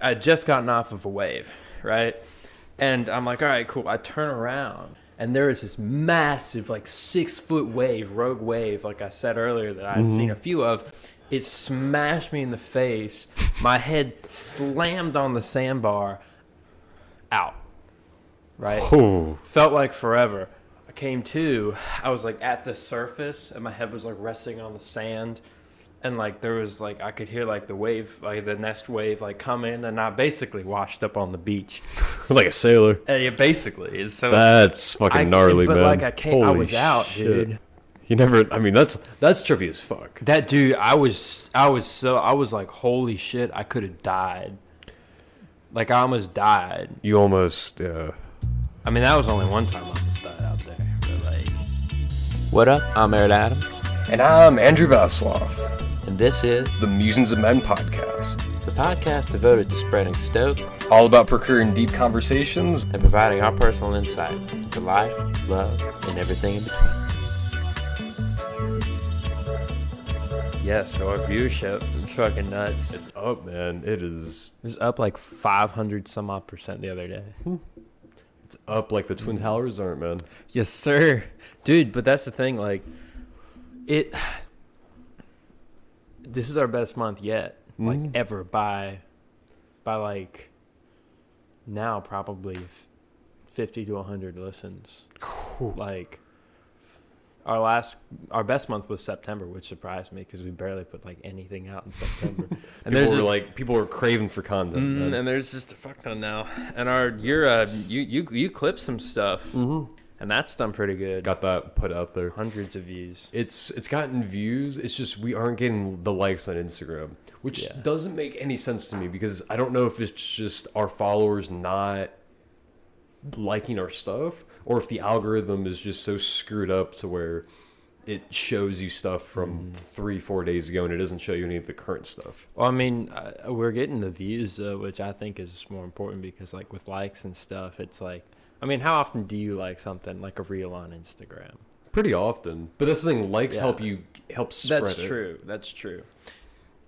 I just gotten off of a wave, right? And I'm like, all right, cool. I turn around, and there is this massive, like six foot wave, rogue wave, like I said earlier, that I had seen mm-hmm. a few of. It smashed me in the face. My head slammed on the sandbar. Out. Right? Oh, Felt like forever. I came to, I was like at the surface, and my head was like resting on the sand. And like there was like I could hear like the wave, like the next wave, like come in, and I basically washed up on the beach. like a sailor. Uh, yeah, basically. It's so That's fucking I- gnarly, but man. like I came, I Holy was out, shit. dude. You never. I mean, that's that's trippy as fuck. That dude, I was, I was so, I was like, holy shit, I could have died. Like I almost died. You almost. Uh, I mean, that was only one time I almost died out there. But like, What up? I'm Errett Adams, and I'm Andrew Vaslov, and this is the Musings of Men podcast, the podcast devoted to spreading stoke all about procuring deep conversations. and providing our personal insight into life, love, and everything in between. yeah, so our viewership, it's fucking nuts. It's up, man. It is. It was up like 500 some odd percent the other day. It's up like the Twin Towers aren't, man. Yes, sir. Dude, but that's the thing, like it this is our best month yet. Like Mhm. ever by by like now probably 50 to 100 listens. Like our last our best month was September, which surprised me because we barely put like anything out in September. and People there's were just, like, people were craving for content. Mm, and there's just a fuck ton now. And our you're uh you you you clipped some stuff Mhm. And that's done pretty good. Got that put out there. hundreds of views. It's it's gotten views. It's just we aren't getting the likes on Instagram, which Yeah. doesn't make any sense to me because I don't know if it's just our followers not liking our stuff or if the algorithm is just so screwed up to where it shows you stuff from three four days ago and it doesn't show you any of the current stuff. Well, I mean, uh, we're getting the views though, which I think is more important because, like, with likes and stuff, it's like, I mean, how often do you like something like a reel on Instagram? Pretty often, but this thing. Likes Yeah. help you help spread That's it. true. That's true.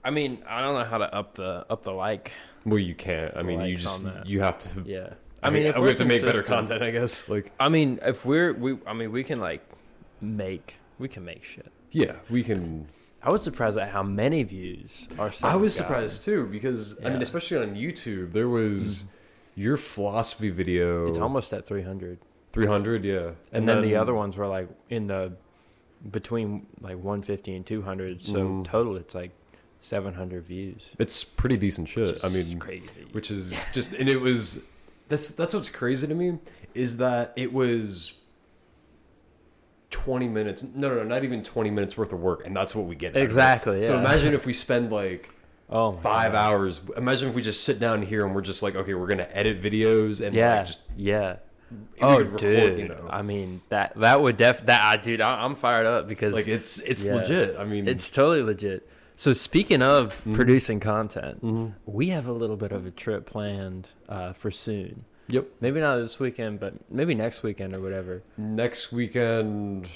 I mean, I don't know how to up the up the like. Well, you can't. I mean, you just you have to. Yeah. I, mean, if we have to make better content, I guess. Like, I mean, if we're we, I mean, we can like make we can make shit. yeah, we can. I was surprised at how many views our. I was surprised too because I mean, Mm-hmm. especially on YouTube, there was your philosophy video. It's almost at three hundred. 300, yeah, and, then, the other ones were like in the between like 150 and 200 so Mm. total it's like 700 views It's pretty decent shit. I mean, crazy which is just, and it was. That's that's what's crazy to me is that it was. 20 minutes no no no not even 20 minutes worth of work and that's what we get out of it. exactly yeah. so imagine if we spend like oh five God. hours. Imagine if we just sit down here and we're just like okay we're gonna edit videos and yeah like just yeah. Oh record, dude. you know. I mean that that would def that I, dude I, i'm fired up because like it's it's Yeah. legit. I mean it's totally legit. So speaking of Mm-hmm. producing content Mhm. we have a little bit of a trip planned uh, for soon. Yep. Maybe not this weekend but maybe next weekend or whatever. Next weekend.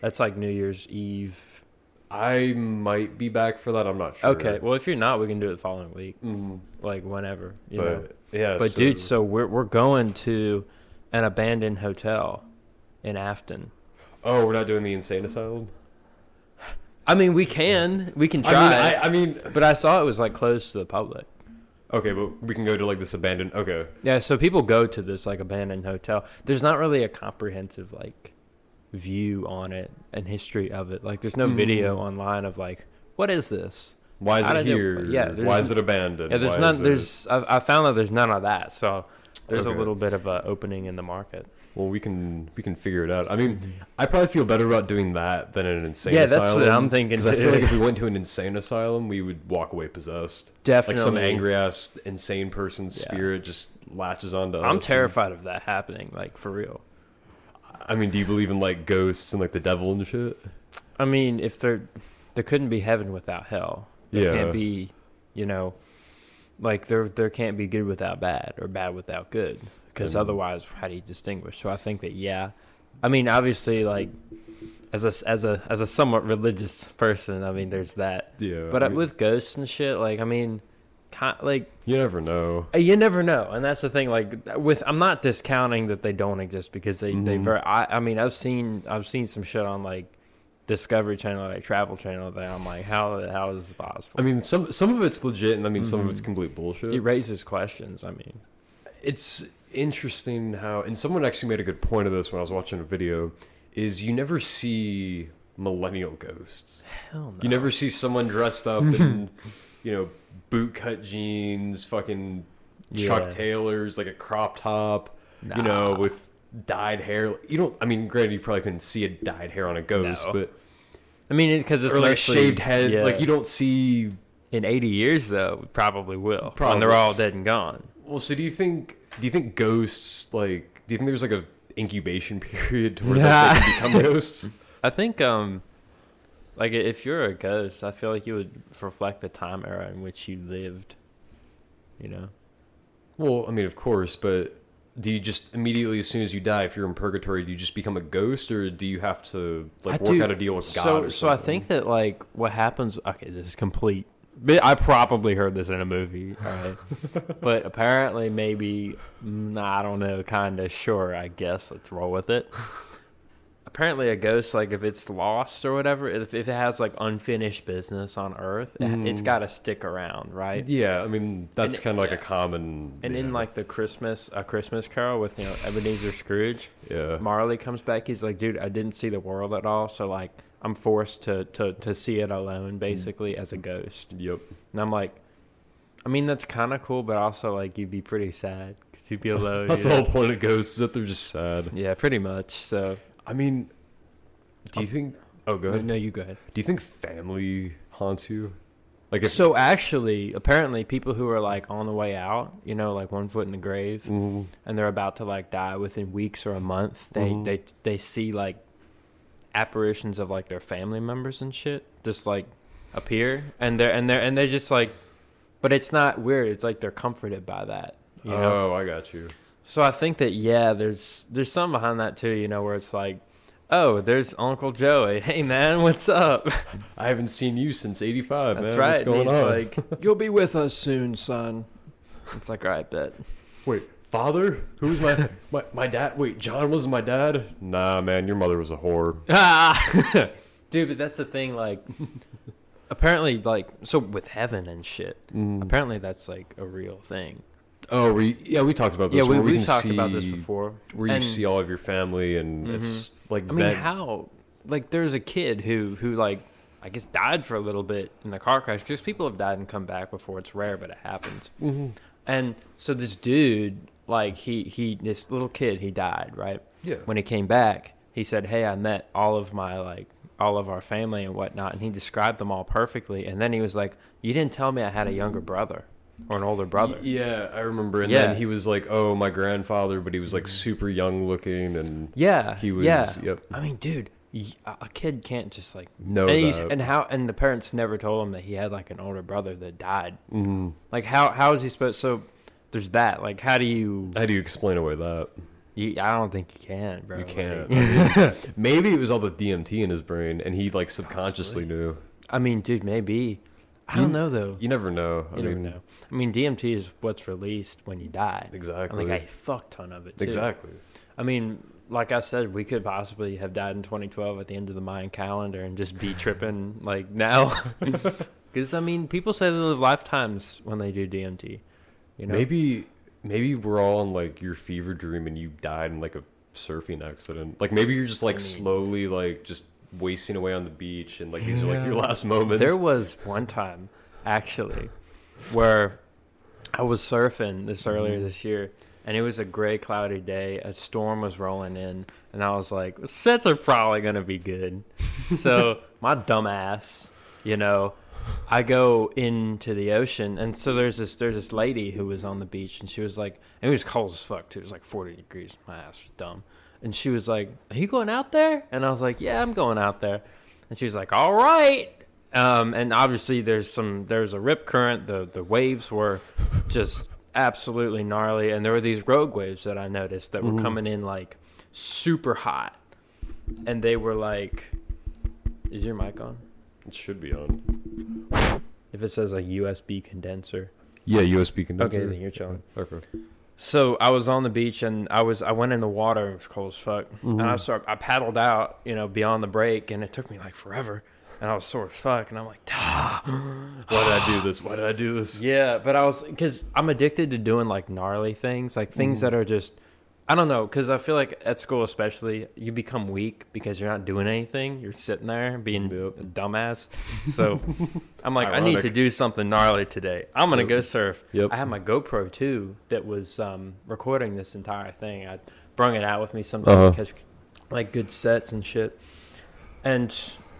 That's like new year's eve i might be back for that i'm not sure Okay, well, if you're not, we can do it the following week, Mhm. like whenever. You know. but yeah But dude, so we're we're going to an abandoned hotel in Afton. oh we're not doing the insane asylum I mean, we can, we can i try, mean I, I mean but I saw it was like closed to the public. okay but we can go to like this abandoned okay Yeah, so people go to this like abandoned hotel. There's not really a comprehensive like view on it and history of it. Like, there's no Mhm. video online of like, what is this? why is it here yeah, why is it abandoned Yeah, there's Why none. it- There's I, I found that there's none of that. So there's Okay. a little bit of a opening in the market. well we can we can figure it out i mean i probably feel better about doing that than an insane asylum. Yeah, asylum that's what I'm thinking, 'cause i feel like if we went to an insane asylum we would walk away possessed Definitely, like some angry ass insane person's Yeah. spirit just latches onto us. I'm and- terrified of that happening, like for real. I mean, do you believe in like ghosts and like the devil and shit? I mean, if there, there couldn't be heaven without hell. There Yeah. can't be, you know, like there there can't be good without bad or bad without good. Because otherwise, how do you distinguish? So I think that yeah, I mean, obviously, like as a as a as a somewhat religious person, I mean, there's that. Yeah. But I mean, with ghosts and shit, like I mean, time like You never know. uh, you never know, and that's the thing. Like with, I'm not discounting that they don't exist because they they Mhm. very. I, I mean, I've seen I've seen some shit on like Discovery Channel, like Travel Channel. That I'm like, how how is this possible? I mean, some some of it's legit, and I mean, some of it's complete bullshit. it raises questions. I mean, it's interesting how and someone actually made a good point of this when I was watching a video is you never see millennial ghosts. hell no. You never see someone dressed up in you know bootcut jeans, fucking Chuck Yeah. Taylors, like a crop top, you know, with dyed hair. You don't. I mean, granted, you probably couldn't see a dyed hair on a ghost, No. but I mean, because it's like mostly- shaved head. yeah. Like you don't see. in 80 years though, we probably will. When Probably. they're all dead and gone. Well, so do you think? Do you think ghosts like? Do you think there's like a incubation period to where they can become ghosts? I think um like if you're a ghost, I feel like you would reflect the time era in which you lived. You know. Well, I mean, of course, but do you just immediately, as soon as you die, if you're in purgatory, do you just become a ghost, or do you have to like I work do- out a deal with God? So or so I think that like what happens okay, this is complete I probably heard this in a movie, right. but apparently maybe mm, I don't know, kinda sure, I guess. Let's roll with it. Apparently a ghost, like if it's lost or whatever, if, if it has like unfinished business on Earth, it, it's Mm. gotta stick around, right? Yeah, I mean that's kind of like yeah. a common. And in like the Christmas, a Christmas Carol with you know Ebenezer Scrooge, yeah, Marley comes back. He's like, dude, I didn't see the world at all, so like I'm forced to to to see it alone, basically as a ghost. yep. And I'm like, I mean that's kind of cool, but also like you'd be pretty sad because you'd be alone. That's the know? whole point of ghosts is that they're just sad. Yeah, pretty much. So I mean, do you think? Oh, go ahead. no, you go ahead. Do you think family haunts you? Like if So actually, apparently, people who are like on the way out, you know, like one foot in the grave, Mhm. and they're about to like die within weeks or a month, they Mhm. they they see like apparitions of like their family members and shit just like appear, and they're and they're and they're just like, but it's not weird. It's like they're comforted by that, you know. Oh, I got you. So I think that yeah, there's there's some behind that too, you know, where it's like. Oh, there's Uncle Joey. Hey man, what's up? I haven't seen you since '85, man. That's What's going and he's on? like, "You'll be with us soon, son." It's like, all right, bet. Wait, father? Who's my my my dad? Wait, John wasn't my dad? Nah, man, your mother was a whore. Ah, dude, but that's the thing. Like, apparently, like, so with heaven and shit, Mm. apparently that's like a real thing. Oh, we yeah, we talked about this. Yeah, we we've can talked about this before. Where you see all of your family, and Mhm. it's like I mean, that. how? Like, there's a kid who who like I guess died for a little bit in a car crash because people have died and come back before. It's rare, but it happens. Mhm. And so this dude, like, he he this little kid, he died right. Yeah. when he came back, he said, "Hey, I met all of my like all of our family and whatnot," and he described them all perfectly. And then he was like, "You didn't tell me I had a younger brother or an older brother." Yeah, I remember. And Yeah. then he was like, "Oh, my grandfather," but he was like super young looking, and Yeah, he was. Yeah, Yep. I mean, dude, a kid can't just like No. and, and how and the parents never told him that he had like an older brother that died. Mhm. Like how how is he supposed? So there's that. Like how do you? How do you explain away that? you I don't think you can, bro. You can't. I mean, maybe it was all the DMT in his brain, and he like subconsciously knew. I mean, dude, maybe. I don't know though. You never know. I You never mean, know. I mean, DMT is what's released when you die. Exactly. Like a fuck ton of it. Too. exactly. I mean, like I said, we could possibly have died in 2012 at the end of the Mayan calendar and just be tripping like now. Because I mean, people say they live lifetimes when they do DMT. You know, Maybe maybe we're all in like your fever dream, and you died in like a surfing accident. Like maybe you're just like I mean- slowly like just wasting away on the beach, and like these are like your last moments. There was one time, actually, where I was surfing this earlier Mhm. this year, and it was a gray, cloudy day. A storm was rolling in, and I was like, "Sets are probably gonna be good." so my dumbass, you know, I go into the ocean, and so there's this there's this lady who was on the beach, and she was like, and it was cold as fuck too. It was like 40 degrees. My ass was dumb. And she was like, "Are you going out there?" And I was like, "Yeah, I'm going out there." And she was like, "All right." Um, and obviously, there's some there's a rip current. The the waves were just absolutely gnarly, and there were these rogue waves that I noticed that were Mhm. coming in like super hot, and they were like, "Is your mic on?" It should be on. If it says a USB condenser, Yeah, USB condenser. Okay, then you're chilling. Okay. So I was on the beach and I was I went in the water. It was cold as fuck, and I Mhm. start I paddled out, you know, beyond the break, and it took me like forever, and I was sore as fuck, and I'm like, ah. Why did I do this? Why did I do this? yeah. But I was because I'm addicted to doing like gnarly things, like things Mhm. that are just I don't know, because I feel like at school especially you become weak because you're not doing anything. You're sitting there being a dumbass. So I'm like, I need to do something gnarly today. I'm gonna go surf. Yep. I had my GoPro too that was um, recording this entire thing. I brung it out with me sometimes Uh-huh. to catch like good sets and shit. And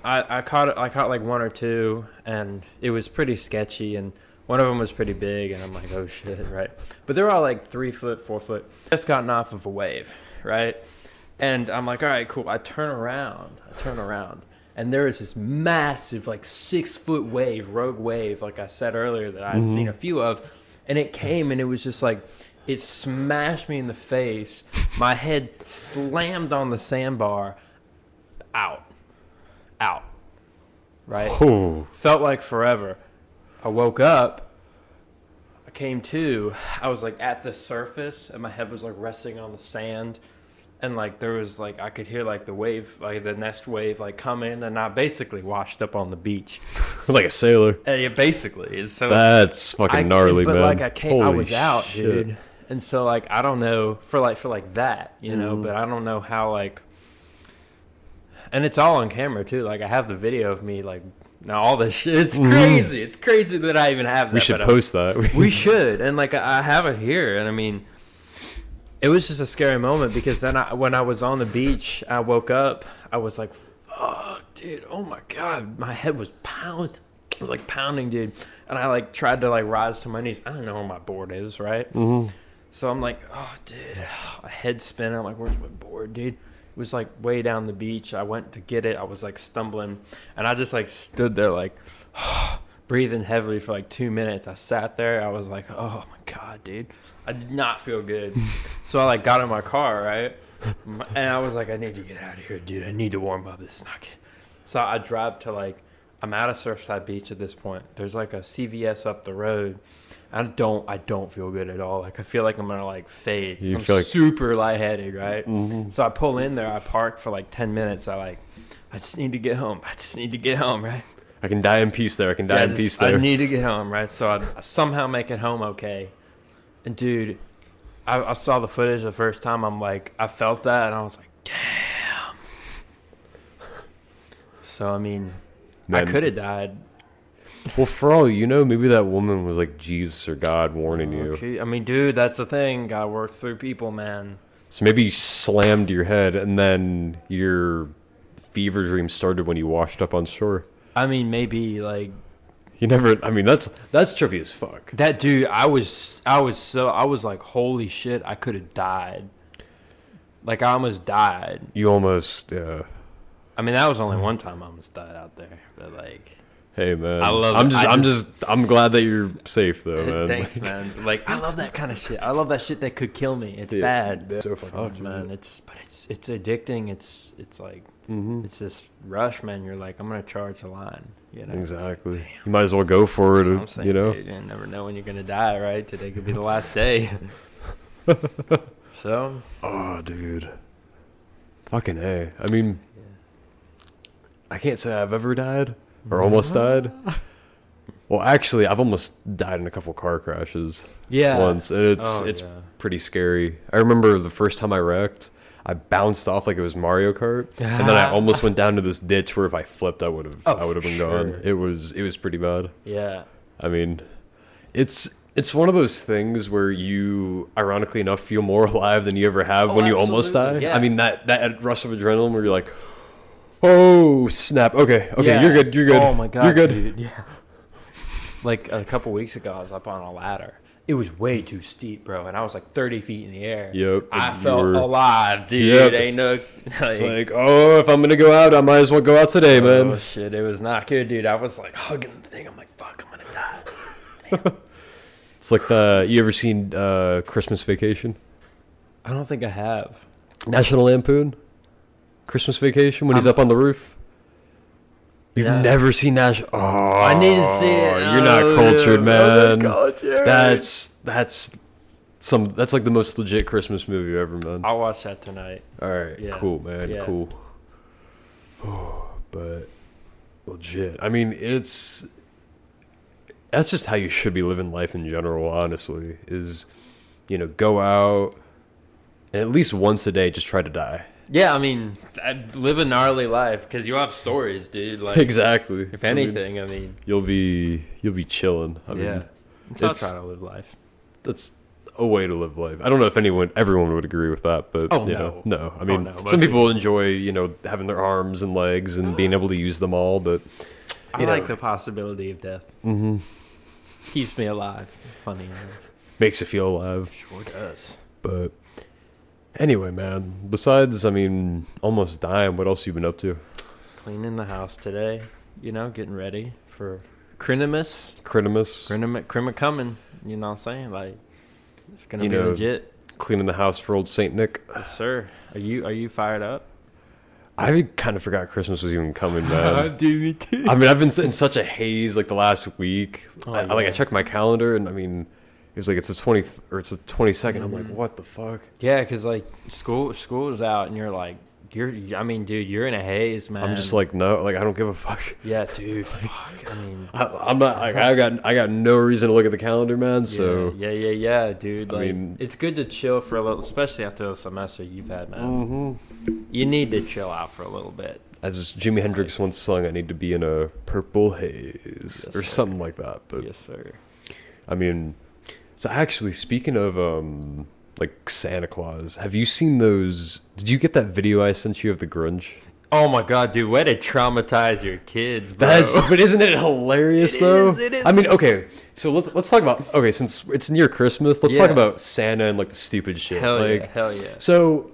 I, I caught it. I caught like one or two, and it was pretty sketchy. And one of them was pretty big, and I'm like, oh shit, right? But they're all like three foot, four foot. Just gotten off of a wave, right? And I'm like, all right, cool. I turn around. I turn around. And there is this massive, like six foot wave, rogue wave, like I said earlier, that I had Mhm. seen a few of. And it came and it was just like, it smashed me in the face. My head slammed on the sandbar. Out. Out. Right? Oh, Felt like forever. I woke up. I came to. I was like at the surface, and my head was like resting on the sand, and like there was like I could hear like the wave, like the next wave, like come in, and I basically washed up on the beach. like a sailor. Uh, yeah, basically. It's so That's fucking I- gnarly, but man. like I came, I was out, shit. dude, and so like I don't know for like for like that, you know, Mhm. but I don't know how like, and it's all on camera too. Like I have the video of me like now all this shit. It's Mhm. crazy. It's crazy that I even have that. We should post that. we should, and like I have it here, and I mean, it was just a scary moment because then I, when I was on the beach, I woke up. I was like, "Fuck, dude! Oh my god!" My head was pound, it was like pounding, dude. And I like tried to like rise to my knees. I don't know where my board is, right? Mhm. So I'm like, "Oh, dude!" A head spinning. I'm like, "Where's my board, dude?" It was like way down the beach. I went to get it. I was like stumbling, and I just like stood there like breathing heavily for like two minutes. I sat there. I was like, "Oh my god, dude!" I did not feel good. so I like got in my car, right, and I was like, "I need to get out of here, dude. I need to warm up. This is not good." So I drive to like I'm at a Surfside Beach at this point. There's like a CVS up the road. I don't I don't feel good at all. Like I feel like I'm gonna like fade. You I'm feel like- super lightheaded, right? Mhm. So I pull in there. I park for like ten minutes. I like I just need to get home. I just need to get home, right? I can die in peace there. I can die Yeah, in just- peace there. I need to get home, right? So I, I somehow make it home okay. And dude, I, I saw the footage the first time. I'm like, I felt that, and I was like, damn. So I mean, I could have died. Well, for all you know, maybe that woman was like Jesus or God warning you. Okay. I mean, dude, that's the thing. God works through people, man. So maybe you slammed your head, and then your fever dream started when you washed up on shore. I mean, maybe like You never. I mean, that's that's trippy as fuck. that dude. I was, I was so, I was like, holy shit, I could have died. Like I almost died. You almost. Uh, I mean, that was only one time I almost died out there, but like, hey man, I love I'm just. I'm just-. I'm glad that you're safe though, man. thanks, man. Like, I love that kind of shit. I love that shit that could kill me. It's Yeah, bad. yeah, so fucking Fuck, much, man. It's but it's it's addicting. It's it's like hmm it's this rush, man. You're like, I'm gonna charge the line. You know, It's like, Exactly. you might as well go for That's it. uh, saying, you know. dude. You never know when you're gonna die, right? Today could be the last day. so Oh, dude. Fucking a. I mean, I can't say I've ever died or almost died. Well, actually, I've almost died in a couple car crashes yeah, once, and it's Oh, it's yeah. pretty scary. I remember the first time I wrecked, I bounced off like it was Mario Kart, and then I ah. almost went down to this ditch where if I flipped, I would have Oh, I would have for been gone. It was it was pretty bad. yeah. I mean, it's it's one of those things where you, ironically enough, feel more alive than you ever have Oh, when you almost die. yeah. I mean that that rush of adrenaline where you're like, oh snap, okay, okay, Yeah. you're good, you're good. Oh my god, you're good. dude. Yeah. Like a couple weeks ago, I was up on a ladder. It was way too steep, bro, and I was like 30 feet in the air. Yep, I felt were- alive, dude. Yep. Ain't no. It's like, oh, if I'm gonna go out, I might as well go out today, Oh man. Oh shit, it was not good, dude. I was like hugging the thing. I'm like, fuck, I'm gonna die. It's like the you ever seen uh, Christmas Vacation? I don't think I have. National Lampoon, Christmas Vacation when he's I'm- up on the roof. You've never seen National. Oh, I need to see it. You're not Oh, cultured, oh, yeah. Man. not cultured. That's that's some. That's like the most legit Christmas movie ever, man. I'll watch that tonight. All right, Yeah. cool, man, Yeah. cool. but legit. I mean, it's that's just how you should be living life in general. Honestly, is you know go out and at least once a day just try to die. Yeah, I mean, I live a gnarly life because you have stories, dude. Like, exactly. if I mean, anything, I mean, you'll be you'll be chilling. I yeah. mean, That's how I it's- try to live life. that's a way to live life. I don't know if anyone, everyone would agree with that, but Oh, you no. know, no. I mean, no, some people enjoy, you know, having their arms and legs and being able to use them all, but I know. like the possibility of death. Mm-hmm. Keeps me alive. Funny enough. makes you feel alive. Sure does. But anyway, man. Besides, I mean, almost dying. What else you been up to? Cleaning the house today. You know, getting ready for Crinimus. Critimus, Crinim, Crim coming. You know what I'm saying? Like, it's gonna You be know, legit. cleaning the house for old Saint Nick. Yes, sir. Are you Are you fired up? I kind of forgot Christmas was even coming, man. do me too. I mean, I've been in such a haze like the last week. Oh, I, I- like I checked my calendar, and I mean, it was like it's the twenty or it's the twenty I'm like, Mhm. what the fuck? Yeah, cause like school school is out, and you're like, you're. I mean, dude, you're in a haze, man. I'm just like, no, like I don't give a fuck. yeah, dude. fuck. I mean, I, I'm not. Like, I got I got no reason to look at the calendar, man. So yeah, yeah, yeah, yeah, dude. I mean- it's good to chill for a little, especially after the semester you've had, man. Mhm. You need to chill out for a little bit. I just Jimi Hendrix once sung, "I need to be in a purple haze" Yes, or sir. something like that. But yes, sir. I mean, so actually, speaking of um, like Santa Claus, have you seen those? Did you get that video I sent you of the Grinch? Oh my god, dude, way to traumatize your kids, bro. That's but isn't it hilarious It though? is, it is. I mean, okay, so let's let's talk about okay, since it's near Christmas, let's Yeah. talk about Santa and like the stupid shit. hell like, yeah, hell yeah. So,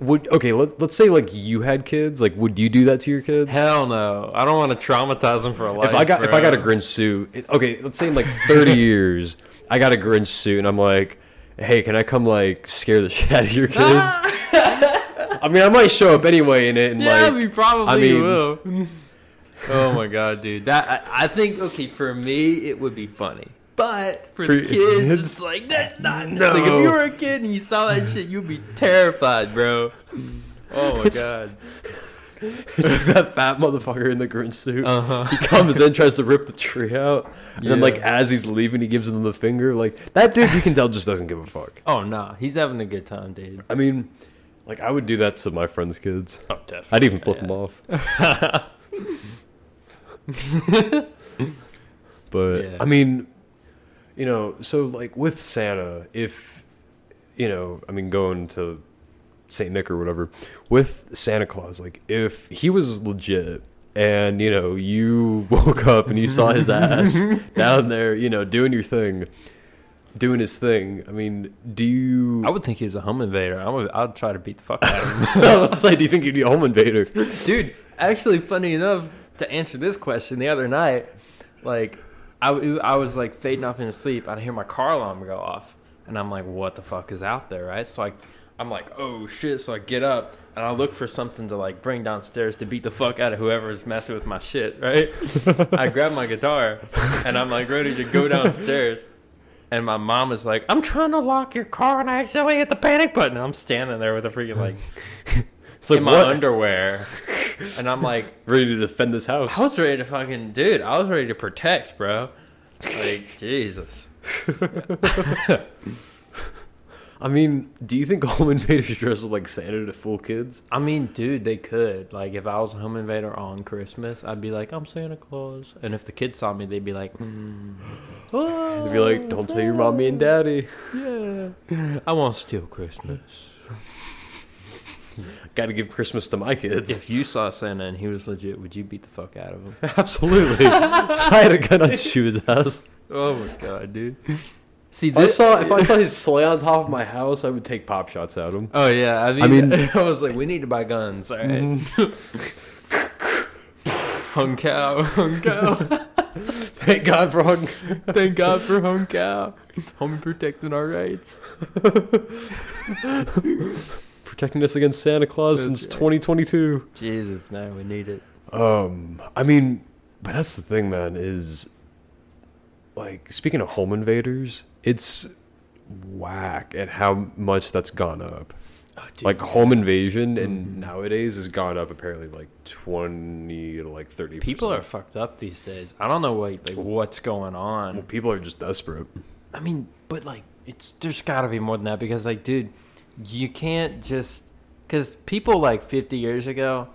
would okay? Let, let's say like you had kids. Like, would you do that to your kids? Hell no, I don't want to traumatize them for a life. if I got if I got a. Grinch suit, it- okay, let's say in like thirty years, I got a Grinch suit, and I'm like, hey, can I come like scare the shit out of your kids? I mean, I might show up anyway in it, and yeah, like, we probably I mean- will. oh my god, dude, that I, I think okay for me it would be funny, but for, For the kids, kids? it's like that's not. No. Like if you were a kid and you saw that shit, you'd be terrified, bro. Oh my It's- god. It's like that fat motherfucker in the Grinch suit. Uh huh. he comes in, tries to rip the tree out, and then like as he's leaving, he gives them the finger. Like that dude, you can tell just doesn't give a fuck. Oh no, he's having a good time, dude. I mean, like I would do that to my friends' kids. Oh, definitely. I'd even flip Yeah. them off. But Yeah. I mean, you know, so like with Santa, if you know, I mean, going to Saint Nick or whatever, with Santa Claus, like if he was legit. And you know, you woke up and you saw his ass down there, you know, doing your thing, doing his thing. I mean, do you? I would think he's a home invader. I would. I'd try to beat the fuck out of him. Let's say, do you think he'd be a home invader? dude actually funny enough to answer this question the other night like I was like fading off into sleep i hear my car alarm go off and i'm like what the fuck is out there right so like i'm like oh shit so i get up and i look for something to like bring downstairs to beat the fuck out of whoever's messing with my shit right i grab my guitar and i'm like ready to go downstairs and my mom is like, I'm trying to lock your car and I accidentally hit the panic button. I'm standing there with a freaking like It's like in my what? underwear. And I'm like, ready to defend this house. I was ready to fucking, dude, I was ready to protect, bro. Like, Jesus. I mean, do you think home invaders dress up like Santa to fool kids? I mean, dude, they could. Like, if I was a home invader on Christmas, I'd be like, I'm Santa Claus. And if the kids saw me, they'd be like, mm, They'd be like, "Don't tell your mommy and daddy." Yeah. I want to steal Christmas. Got to give Christmas to my kids. If you saw Santa and he was legit, would you beat the fuck out of him? Absolutely. I had a gun on his ass. Oh my god, dude. See, If I saw if I saw his sleigh on top of my house, I would take pop shots at him. Oh yeah, I mean, I I mean- I was like, we need to buy guns, all right? hung cow, hung cow. Thank God for hung. Thank God for hung cow. Homie protecting our rights. protecting us against Santa Claus That's since right. 2022. Jesus, man, we need it. Um, I mean, but that's the thing, man. Is like speaking of home invaders, it's whack at how much that's gone up. Oh, like home invasion, and mm-hmm. nowadays has gone up apparently like twenty to like thirty. People are fucked up these days. I don't know what like what's going on. Well, people are just desperate. I mean, but like, it's there's got to be more than that because, like, dude, you can't just because people like 50 years ago,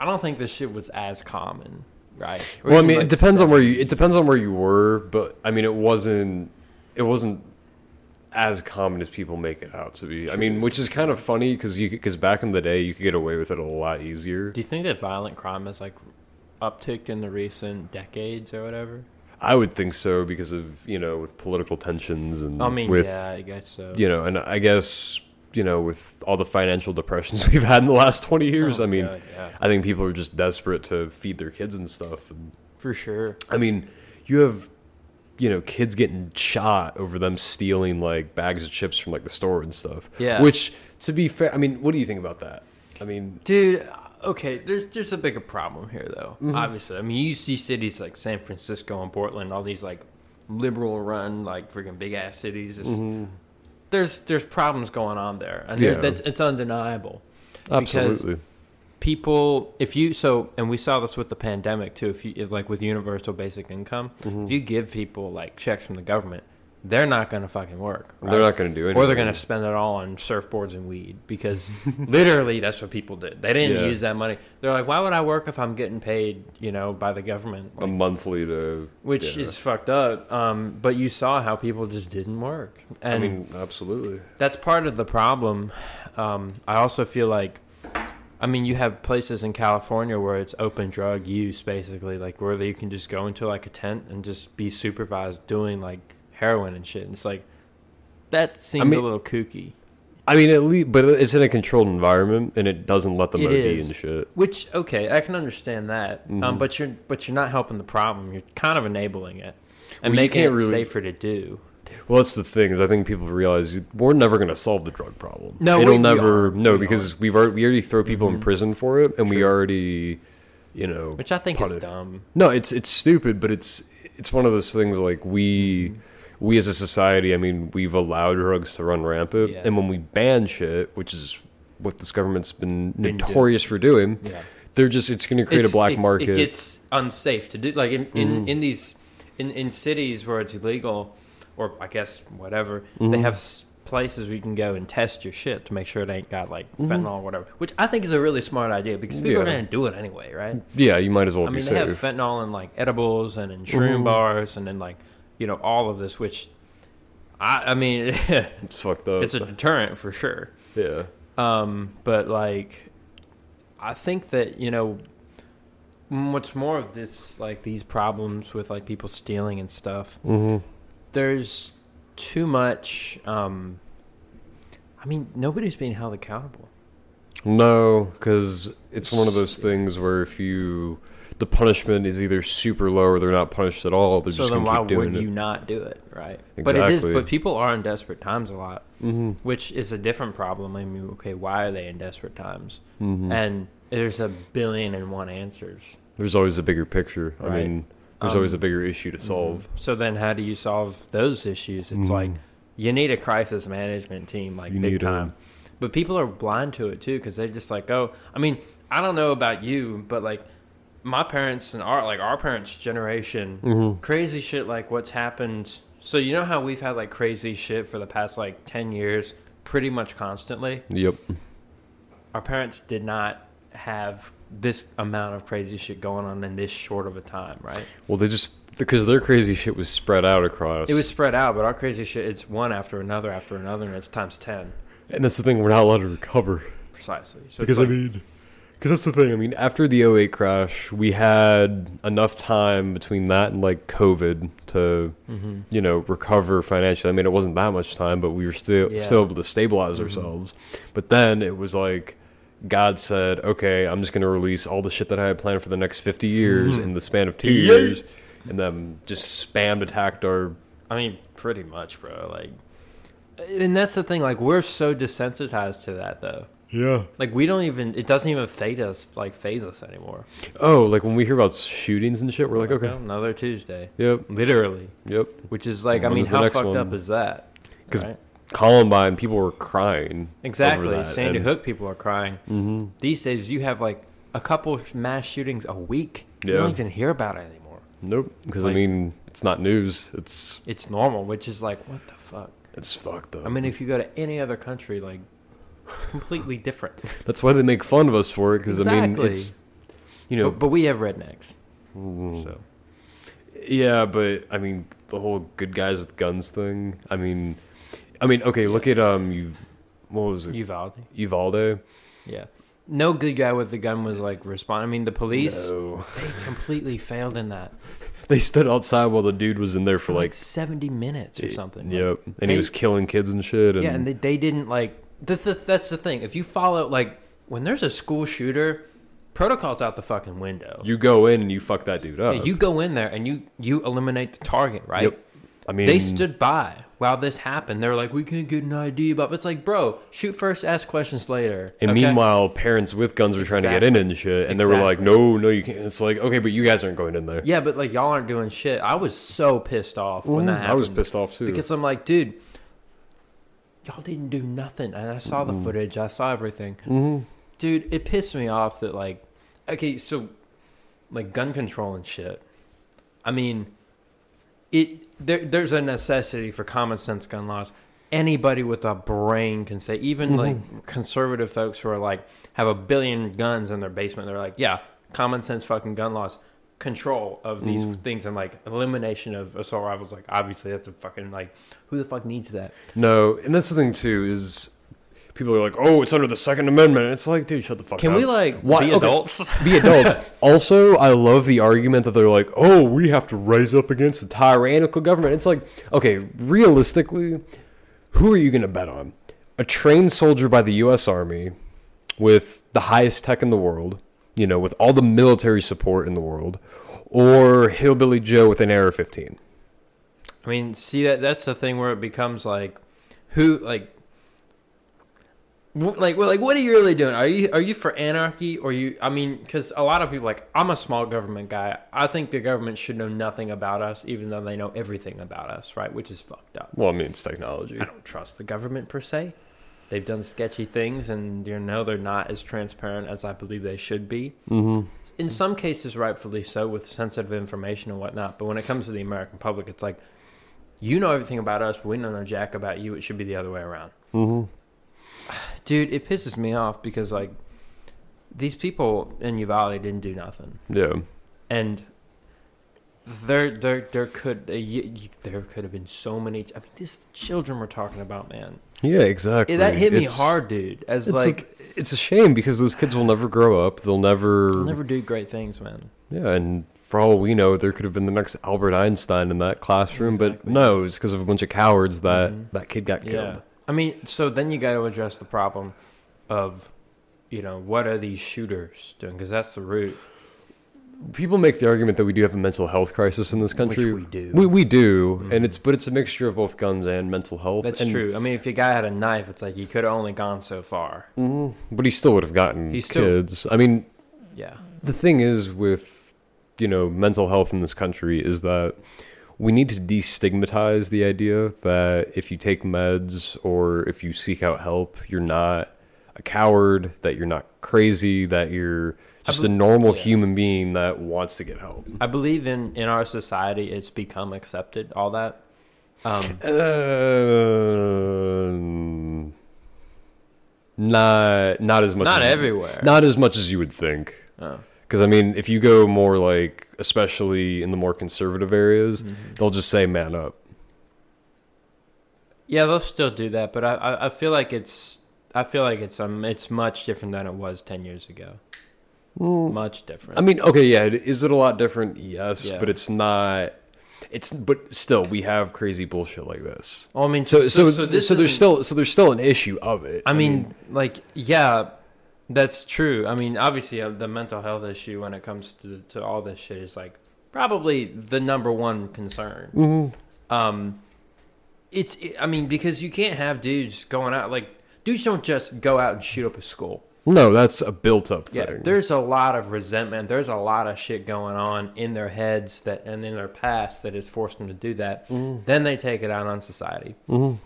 I don't think this shit was as common, right? Or Well, I mean, like, it depends on where you. It depends on where you were, but I mean, it wasn't. It wasn't as common as people make it out to be. I mean, which is kind of funny because you because back in the day you could get away with it a lot easier. Do you think that violent crime has like upticked in the recent decades or whatever? I would think so because of you know with political tensions and I mean, with yeah, I guess so. you know, and I guess you know with all the financial depressions we've had in the last twenty years. Oh, I mean, God, yeah, I think people are just desperate to feed their kids and stuff. And for sure. I mean, you have you know kids getting shot over them stealing like bags of chips from like the store and stuff. Yeah. Which, to be fair, I mean, what do you think about that? I mean, Dude, okay, there's there's a bigger problem here though. Mm-hmm. Obviously, I mean, you see cities like San Francisco and Portland, all these like liberal run like freaking big ass cities. It's, There's there's problems going on there, and Mm-hmm. Yeah. that's it's undeniable. Because- absolutely. People, if you so, and we saw this with the pandemic too. If you if, like with universal basic income, Mm-hmm. if you give people like checks from the government, they're not gonna fucking work. They're not going to do anything. or they're going to spend it all on surfboards and weed because literally that's what people did. They didn't Yeah. use that money. They're like, why would I work if I'm getting paid, you know, by the government? a monthly to which yeah. is fucked up. Um, but you saw how people just didn't work, and I mean, absolutely. that's part of the problem. Um, I also feel like, I mean, you have places in California where it's open drug use, basically, like where you can just go into like a tent and just be supervised doing like heroin and shit. And it's like that seems mean- a little kooky. I mean, at least, but it's in a controlled environment, and it doesn't let them It OD is. and shit. Which okay, I can understand that, Mm-hmm. um, but you're but you're not helping the problem. You're kind of enabling it and Well, making it really- safer to do. Well, that's the thing is I think people realize we're never going to solve the drug problem. No, it'll we- we never. aren't. no, We because we've already we already throw people in Mhm. prison for it, and we already, you know, Which I think is dumb. No, it's it's stupid, but it's it's one of those things like we Mm-hmm. we as a society, I mean, we've allowed drugs to run rampant, Yeah. and when we ban shit, which is what this government's been, Been notorious for doing, Yeah, they're just it's going to create It's- a black it, market. It gets unsafe to do. Like in in, Mhm. in these in in cities where it's illegal, or I guess whatever, Mhm. they have places where you can go and test your shit to make sure it ain't got like Mhm. fentanyl or whatever. Which I think is a really smart idea because people Yeah. gonna do it anyway, right? yeah, you might as well I be mean, they have fentanyl in like edibles and in shroom Mhm. bars and then like you know all of this, which I I mean it's fucked up. it's a deterrent for sure. yeah. Um, but like, I think that you know, what's more of this like these problems with like people stealing and stuff. Mm-hmm. There's too much. Um, I mean, nobody's being held accountable. No, because it's one of those things where if you the punishment is either super low or they're not punished at all, they're so just gonna why keep doing would it. you not do it, right? But it is. Exactly. But people are in desperate times a lot, mm-hmm. which is a different problem. I mean, okay, why are they in desperate times? Mm-hmm. And there's a billion and one answers. there's always a bigger picture. I mean, there's Um, always a bigger issue to solve. Mhm. So then, how do you solve those issues? It's like Mhm. you need a crisis management team, like You big time. But people are blind to it too, because they're just like, oh, I mean, I don't know about you, but like my parents and our like our parents' generation, Mm-hmm. crazy shit like what's happened. So you know how we've had like crazy shit for the past like ten years, pretty much constantly. Yep. Our parents did not have this amount of crazy shit going on in this short of a time, right? Well, they just because their crazy shit was spread out across. It was spread out, but our crazy shit it's one after another after another, and it's times ten and that's the thing we're not allowed to recover. precisely. So because it's I mean, because that's the thing. I mean, after the 08 crash, we had enough time between that and like COVID to Mhm. you know recover financially. I mean, it wasn't that much time, but we were still Yeah. still able to stabilize Mhm. ourselves. But then it was like God said, "Okay, I'm just going to release all the shit that I had planned for the next 50 years Mhm. in the span of two years," and then just spammed attacked our. I mean, pretty much, bro. Like, and that's the thing. Like, we're so desensitized to that, though. Yeah. Like we don't even. It doesn't even phase us like phase us anymore. Oh, like when we hear about shootings and shit, we're like, okay, another Tuesday, yep, literally. yep. Which is like, I When mean, is the how next fucked one? up is that? 'Cause Right? Columbine, people were crying. exactly. Sandy and- Hook people are crying. Mhm. These days, you have like a couple mass shootings a week. You don't even hear about it anymore. Nope, because I mean, it's not news. It's It's normal, which is like, what the fuck? it's fucked up. I mean, if you go to any other country, like, it's completely different. that's why they make fun of us for it. Because I mean, it's you know, but, but we have rednecks, mm, so yeah, but I mean, the whole good guys with guns thing. I mean, I mean, okay, look at um, you, what was it, Uvalde. Uvalde? Yeah. No good guy with the gun was like respond. I mean, the police No. they completely failed in that They stood outside while the dude was in there for like like, seventy minutes or something. Like, Yep, and they- he was killing kids and shit. And yeah, and they, they didn't like. The, the, that's the thing. If you follow like when there's a school shooter, protocol's out the fucking window. you go in and you fuck that dude up. Yeah, you go in there and you you eliminate the target, right? Yep. I mean, They stood by while this happened. they're like, "We can't get an ID," but it's like, bro, shoot first, ask questions later. And okay? meanwhile, parents with guns were trying to get in and shit, and they were like, "No, no, you can't." It's like, okay, but you guys aren't going in there. yeah, but like y'all aren't doing shit. I was so pissed off when that happened. I was pissed off too. because I'm like, dude, y'all didn't do nothing, and I saw the footage, I saw everything, Mhm. dude. It pissed me off that like, okay, so like gun control and shit. I mean, it there there's a necessity for common sense gun laws. Anybody with a brain can say, even mm-hmm. like conservative folks who are like have a billion guns in their basement, they're like, yeah, common sense fucking gun laws, control of these mm. things, and like elimination of assault rifles. Like, obviously, that's a fucking like, who the fuck needs that? no, and that's the thing too is people are like, "Oh, it's under the Second Amendment." It's like, dude, shut the fuck Can up. Can we like Why- be okay. adults? be adults? also, I love the argument that they're like, "Oh, we have to rise up against a tyrannical government." It's like, okay, realistically, who are you going to bet on? A trained soldier by the U.S. Army with the highest tech in the world, you know, with all the military support in the world, or Hillbilly Joe with an AR-15? I mean, see that that's the thing where it becomes like, who like, wh- like, well, like, what are you really doing? Are you are you for anarchy or you? I mean, because a lot of people like, I'm a small government guy. I think the government should know nothing about us, even though they know everything about us, right? Which is fucked up. Well, I mean, it's technology. I don't trust the government per se. They've done sketchy things, and you know they're not as transparent as I believe they should be. Mm-hmm. In some cases, rightfully so, with sensitive information and whatnot. But when it comes to the American public, it's like you know everything about us, but we don't know jack about you. It should be the other way around, Mm-hmm. Dude. It pisses me off because like these people in Uvalde didn't do nothing, Yeah. and there, there, there could, uh, there could have been so many. I mean, these children we're talking about, man. Yeah, exactly. That hit me It's- hard, dude. As It's like, a, it's a shame because those kids will never grow up. They'll never, they'll never do great things, man. Yeah, and for all we know, there could have been the next Albert Einstein in that classroom, but no, it's because of a bunch of cowards that Mhm. that kid got Yeah. killed. I mean, so then you got to address the problem of, you know, what are these shooters doing? Because that's the root. People make the argument that we do have a mental health crisis in this country. Which we do. We, we do, Mhm. and it's but it's a mixture of both guns and mental health. That's and- true. I mean, if a guy had a knife, it's like he could have only gone so far. Mhm. But he still would have gotten He still- kids. I mean, Yeah. the thing is with you know mental health in this country is that we need to destigmatize the idea that if you take meds or if you seek out help you're not a coward that you're not crazy that you're just bel- a normal yeah. human being that wants to get help I believe in in our society, it's become accepted. All that. Um, um, not not as much not as, everywhere. not as much as you would think Oh. Because I mean, if you go more like, especially in the more conservative areas, Mhm. they'll just say "man up." Yeah, they'll still do that, but I, I I feel like it's I feel like it's um it's much different than it was ten years ago. Much different. I mean, okay, yeah, is it a lot different? Yes, Yeah. but it's not. It's but still, we have crazy bullshit like this. well, I mean, So so so, this there's still so there's still an issue of it. I mean, like, yeah, that's true. I mean, obviously, uh, the mental health issue when it comes to to all this shit is like probably the number one concern. mhm. Um, it's, I mean, because you can't have dudes going out like dudes don't just go out and shoot up a school. No, that's a built-up thing. Yeah, there's a lot of resentment. There's a lot of shit going on in their heads that and in their past that has forced them to do that. Then they take it out on society. Mhm.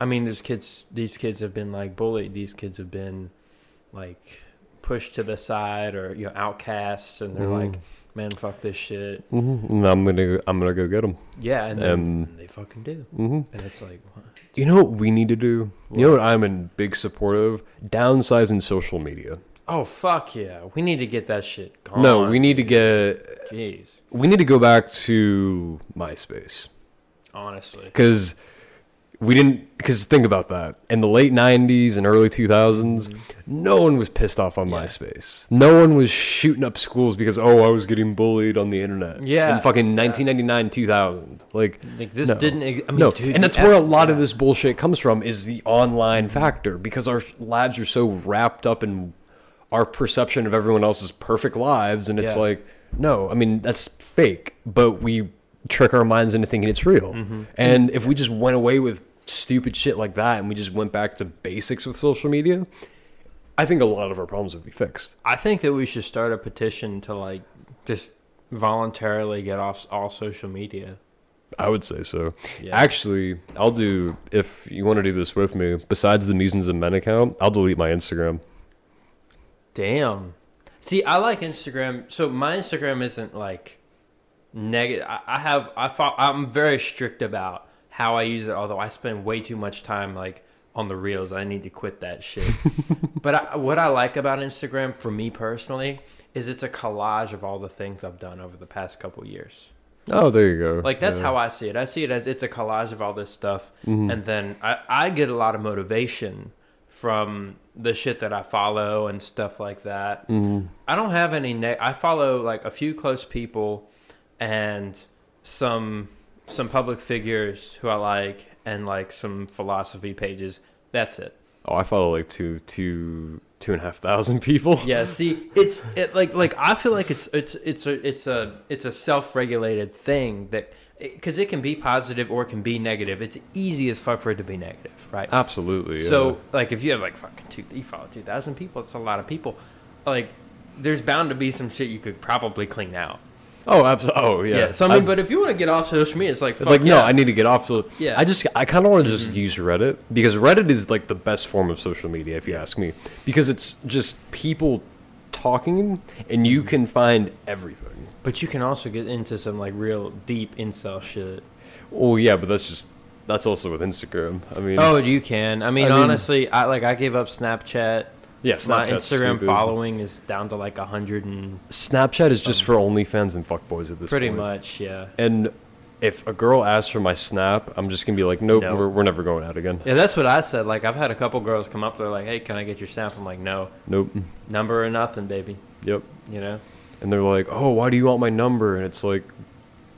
I mean, there's kids. These kids have been like bullied. These kids have been like pushed to the side or you know outcasts, and they're Mhm. like, "Man, fuck this shit." Mm-hmm. And I'm gonna I'm gonna go get them. Yeah, and then Um, they fucking do, Mm-hmm. and it's like, what? You know what we need to do? You know what I'm in big support of? Downsizing social media. oh fuck yeah, we need to get that shit gone. No, we need to get Jeez, we need to go back to MySpace honestly, because we didn't. Because think about that. In the late '90s and early 2000s, no one was pissed off on Mm-hmm. Yeah. MySpace. No one was shooting up schools because oh, I was getting bullied on the internet. Yeah. in fucking 1999, 2000. Like like this No. didn't. ex- I mean, no, dude, and that's where a lot of this bullshit comes from is the online factor because our lives are so wrapped up in our perception of everyone else's perfect lives and it's Yeah. like no i mean that's fake but we trick our minds into thinking it's real Mm-hmm. and if we just went away with stupid shit like that and we just went back to basics with social media i think a lot of our problems would be fixed I think that we should start a petition to like just voluntarily get off all social media. i would say so Yeah. actually i'll do if you want to do this with me besides the musings and men account i'll delete my instagram Damn. See, I like Instagram. So my Instagram isn't like negative. I, I have I fo- I'm very strict about how I use it. Although I spend way too much time like on the reels. I need to quit that shit. but I, what I like about Instagram for me personally is it's a collage of all the things I've done over the past couple years. Oh, there you go. Like that's Yeah. how I see it. I see it as it's a collage of all this stuff, Mhm. and then I, I get a lot of motivation from the shit that I follow and stuff like that. Mhm. I don't have any. Ne- I follow like a few close people and some some public figures who I like, and like some philosophy pages. That's it. Oh, I follow like two, two, two and a half thousand people. Yeah, see, it's it like like I feel like it's it's it's a it's a it's a self-regulated thing that because it can be positive or it can be negative. It's easy as fuck for it to be negative, right? Absolutely. yeah. So like if you have like fucking two, you follow two thousand people, it's a lot of people. Like there's bound to be some shit you could probably clean out. Oh, absolutely. Oh, yeah. Yeah. so I mean, I've- but if you want to get off social media, it's like fuck like no, yeah. I need to get off. So Yeah. I just, I kind of want to just Mhm. use Reddit because Reddit is like the best form of social media, if you ask me, because it's just people talking, and you can find everything. But you can also get into some like real deep incel shit. Oh yeah, but that's just that's also with Instagram. I mean, Oh, you can. I mean, I mean- honestly, I like I gave up Snapchat. Yeah, My Instagram stupid. following is down to like a hundred and Snapchat is just for OnlyFans and fuckboys at this point. pretty point. much, yeah. And if a girl asks for my snap, I'm just gonna be like, nope, No. we're, we're never going out again. Yeah, that's what I said. Like I've had a couple girls come up, they're like, "Hey, can I get your snap?" I'm like, "No, Nope. number or nothing, baby." Yep. You know. And they're like, oh, why do you want my number? And it's like,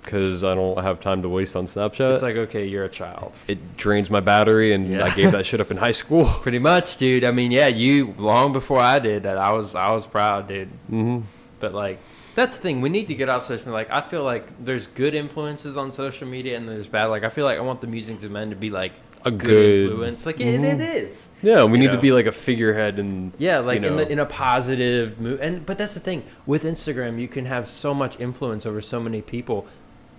because I don't have time to waste on Snapchat. It's like, okay, you're a child. it drains my battery, and Yeah. I gave that shit up in high school. Pretty much, dude. I mean, yeah, you long before I did. I was I was proud, dude. hmm But like, that's the thing. We need to get off social media. Like, I feel like there's good influences on social media and there's bad. Like, I feel like I want the musings of men to be like A good, good- influence. Like, it, it Mhm. is. Yeah, we You need know. to be like a figurehead, and Yeah, like you in, the, in a positive mood. And but that's the thing with Instagram, you can have so much influence over so many people.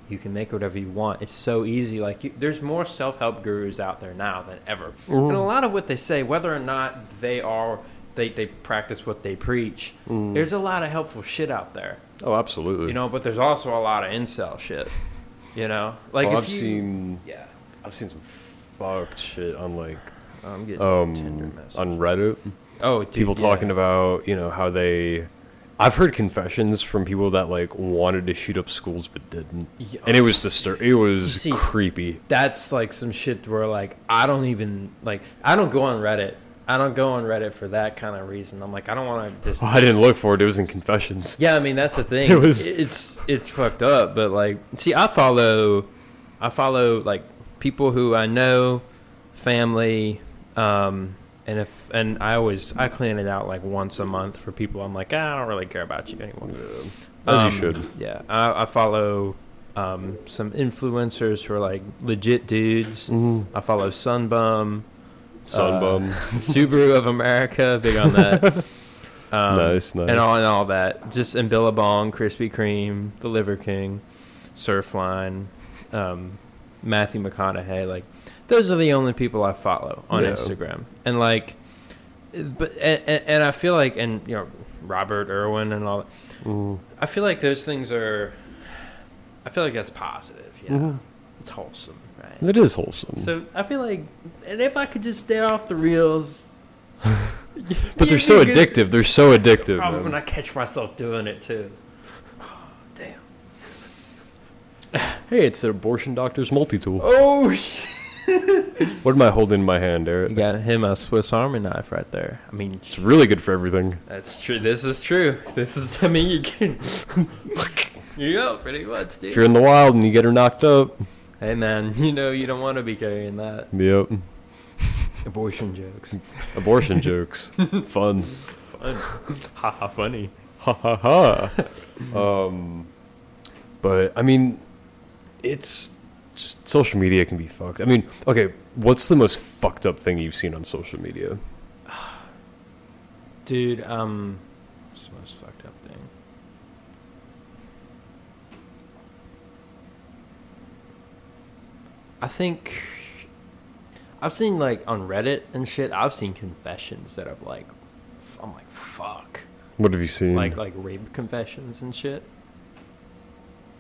You can make whatever you want. It's so easy. Like you, there's more self-help gurus out there now than ever. Mhm. And a lot of what they say, whether or not they are they, they practice what they preach, Mm. there's a lot of helpful shit out there. oh, absolutely. You know, but there's also a lot of incel shit. You know, like if I've you, seen, yeah. I've seen some fucked shit on like, I'm getting Tinder um, messages. on Reddit. oh, dude, people yeah. talking about you know how they i've heard confessions from people that like wanted to shoot up schools but didn't Yeah. and it was distur- it was see- creepy that's like some shit where like I don't even like I don't go on Reddit. I don't go on Reddit for that kind of reason. I'm like I don't want to just. i didn't look for it it was in confessions Yeah, I mean that's the thing. It was- it's it's fucked up, but like see, I follow, I follow like people who I know, family, um, and if and I always I clean it out like once a month for people. I'm like ah, I don't really care about you anymore. as Um, you should Yeah, I, I follow um, some influencers who are like legit dudes. mm-hmm. I follow Sunbum, Sunbum. Subaru of America, big on that. Um, Nice, nice. And all and all that. Just and Billabong, Krispy Kreme, The Liver King, Surfline, um, Matthew McConaughey. Like, those are the only people I follow on Yeah. Instagram. And like, but and, and, I feel like, and you know, Robert Irwin and all. Mm. I feel like those things are. I feel like that's positive. Yeah, Mhm. it's wholesome, right? It is wholesome. So I feel like, and if I could just stay off the reels. but they're so addictive. They're so addictive. Probably when I catch myself doing it too. Damn. Hey, it's an abortion doctor's multi-tool. Oh shit. What am I holding in my hand, Errett? You got him a Swiss Army knife right there. I mean, It's really good for everything. that's true. This is true. This is. I mean, you can. you go pretty much, dude. If you're in the wild and you get her knocked up, Hey man, you know you don't want to be carrying that. yep. Abortion jokes. Abortion jokes, fun. Fun. ha ha funny. Ha ha ha. um, but I mean, it's just social media can be fucked. I mean, okay, what's the most fucked up thing you've seen on social media? Dude, um, what's the most fucked up thing? I think I've seen like on Reddit and shit. I've seen confessions that I've like, I'm like, fuck, What have you seen? like like rape confessions and shit,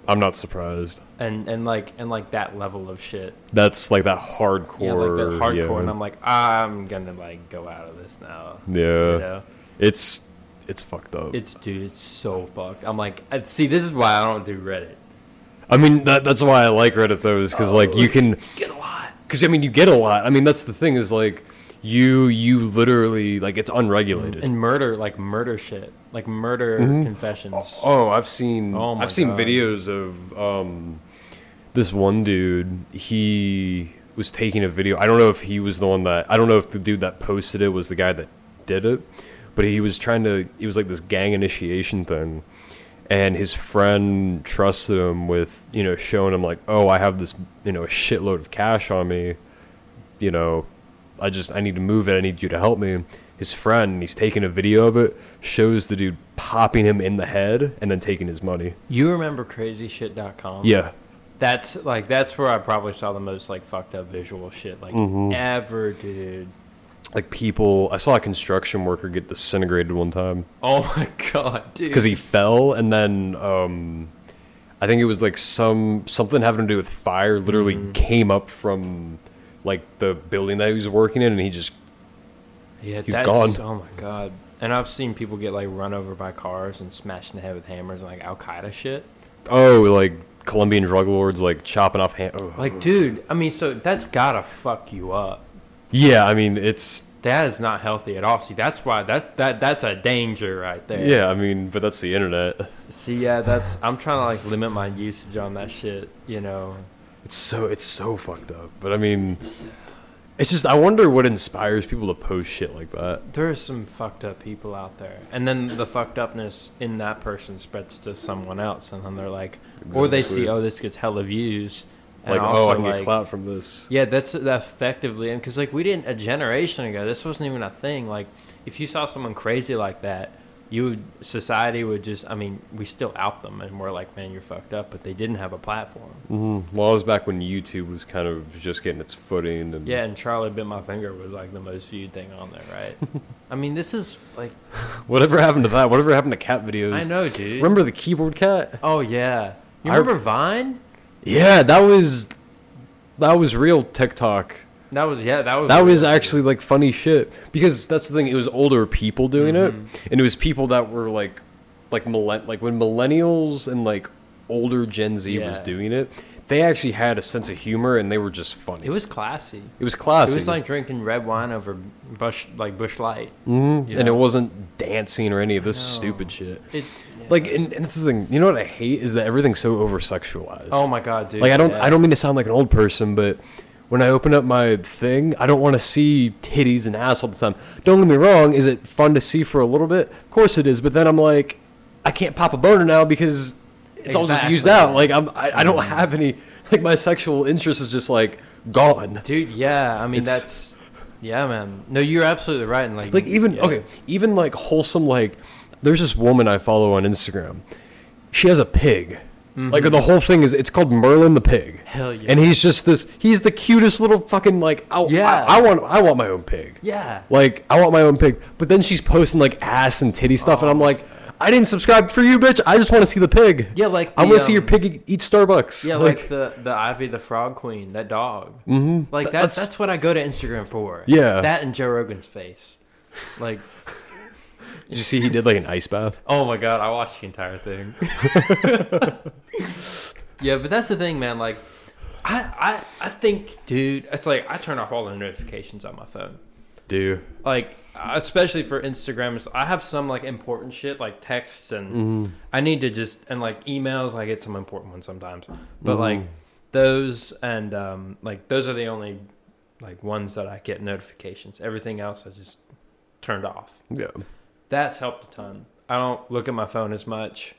I'm not surprised. and and like and like that level of shit. That's like that hardcore. Yeah, like that hardcore, yeah. and I'm like, I'm gonna like go out of this now. Yeah. You know? It's it's fucked up. It's dude, it's so fucked. I'm like, see, this is why I don't do Reddit. I mean, that, that's why I like Reddit though, is because like oh, you can, Get a lot. because I mean, you get a lot. I mean, that's the thing is like you you literally like it's unregulated. And murder, like murder shit, like murder Mhm. confessions. Oh, I've seen. Oh I've seen God. videos of um, this one dude. He was taking a video. I don't know if he was the one that. I don't know if the dude that posted it was the guy that did it, but he was trying to. It was like this gang initiation thing, and his friend trusted him with you know showing him like, oh, I have this you know a shitload of cash on me, you know, I just I need to move it. I need you to help me. His friend, and he's taking a video of it, shows the dude popping him in the head and then taking his money. You remember crazyshit.com? Yeah, That's like that's where I probably saw the most like fucked up visual shit like Mhm. ever, dude. like people. I saw a construction worker get disintegrated one time Oh my god, dude. because he fell and then um, I think it was like some something having to do with fire. Literally Mhm. came up from like the building that he was working in, and he just yeah, he's gone. Oh my god. And I've seen people get like run over by cars and smashed in the head with hammers and like Al Qaeda shit. oh like Colombian drug lords like chopping off hand. oh. Like, dude, I mean, so that's gotta fuck you up. yeah, I mean it's That is not healthy at all. See, that's why that that that's a danger right there. yeah, I mean, but that's the internet. See, yeah, that's I'm trying to like limit my usage on that shit. You know, It's so it's so fucked up. But I mean, it's just I wonder what inspires people to post shit like that. there are some fucked up people out there, and then the fucked upness in that person spreads to someone else, and then they're like, or they see, oh, this gets hella views, and Like, oh, also oh, I can like, get clout from this. Yeah, that's that effectively, and because like we didn't a generation ago, this wasn't even a thing. Like, if you saw someone crazy like that, you would society would just. I mean, we still out them, and we're like, man, you're fucked up, but they didn't have a platform. hmm Well, I was back when YouTube was kind of just getting its footing. And Yeah, and Charlie bit my finger was like the most viewed thing on there, right? I mean, this is like Whatever happened to that? Whatever happened to cat videos? I know, dude. Remember the keyboard cat? Oh yeah, you I- remember Vine? Yeah, that was that was real TikTok. That was yeah, that was That was actually like funny shit because that's the thing. It was older people doing Mhm. it, and it was people that were like, like millen- like when millennials and like older Gen Z was doing it. They actually had a sense of humor, and they were just funny. It was classy. it was classy. It was like drinking red wine over Busch like Busch Light. Mhm. you and it wasn't dancing or any of this stupid shit. It Like, and, and that's the thing. You know what I hate is that everything's so over sexualized. oh my god, dude. like I don't yeah. I don't mean to sound like an old person, but when I open up my thing, I don't want to see titties and ass all the time. Don't get me wrong, is it fun to see for a little bit? Of course it is, but then I'm like, I can't pop a boner now because it's all just used out. Like I'm I, I don't have any like my sexual interest is just like gone. dude. Yeah, I mean It's- that's Yeah, man. No, you're absolutely right. And like, Like even yeah. okay, even like wholesome like there's this woman I follow on Instagram. She has a pig. Like the whole thing is it's called Merlin the pig. Hell yeah. And he's just this he's the cutest little fucking like I, Yeah. I, I want I want my own pig. yeah. Like I want my own pig. But then she's posting like ass and titty stuff and I'm Oh. like I didn't subscribe for you, bitch. I just want to see the pig. Yeah, like I want to see your um, pig eat- Starbucks. Yeah, like, the the Ivy the Frog Queen, that dog. hmm Like Th- that's that's what I go to Instagram for. Yeah. That and Joe Rogan's face. Like, Did you see he did like an ice bath? oh my god, I watched the entire thing. yeah, but that's the thing, man. Like, I I I think, dude, it's like I turn off all the notifications on my phone. Do Like, especially for Instagram, I have some like important shit like texts and mm-hmm. I need to just and like emails. I get some important ones sometimes, but Mhm. like those and um, like those are the only like ones that I get notifications. Everything else I just turned off. yeah. That's helped a ton. I don't look at my phone as much.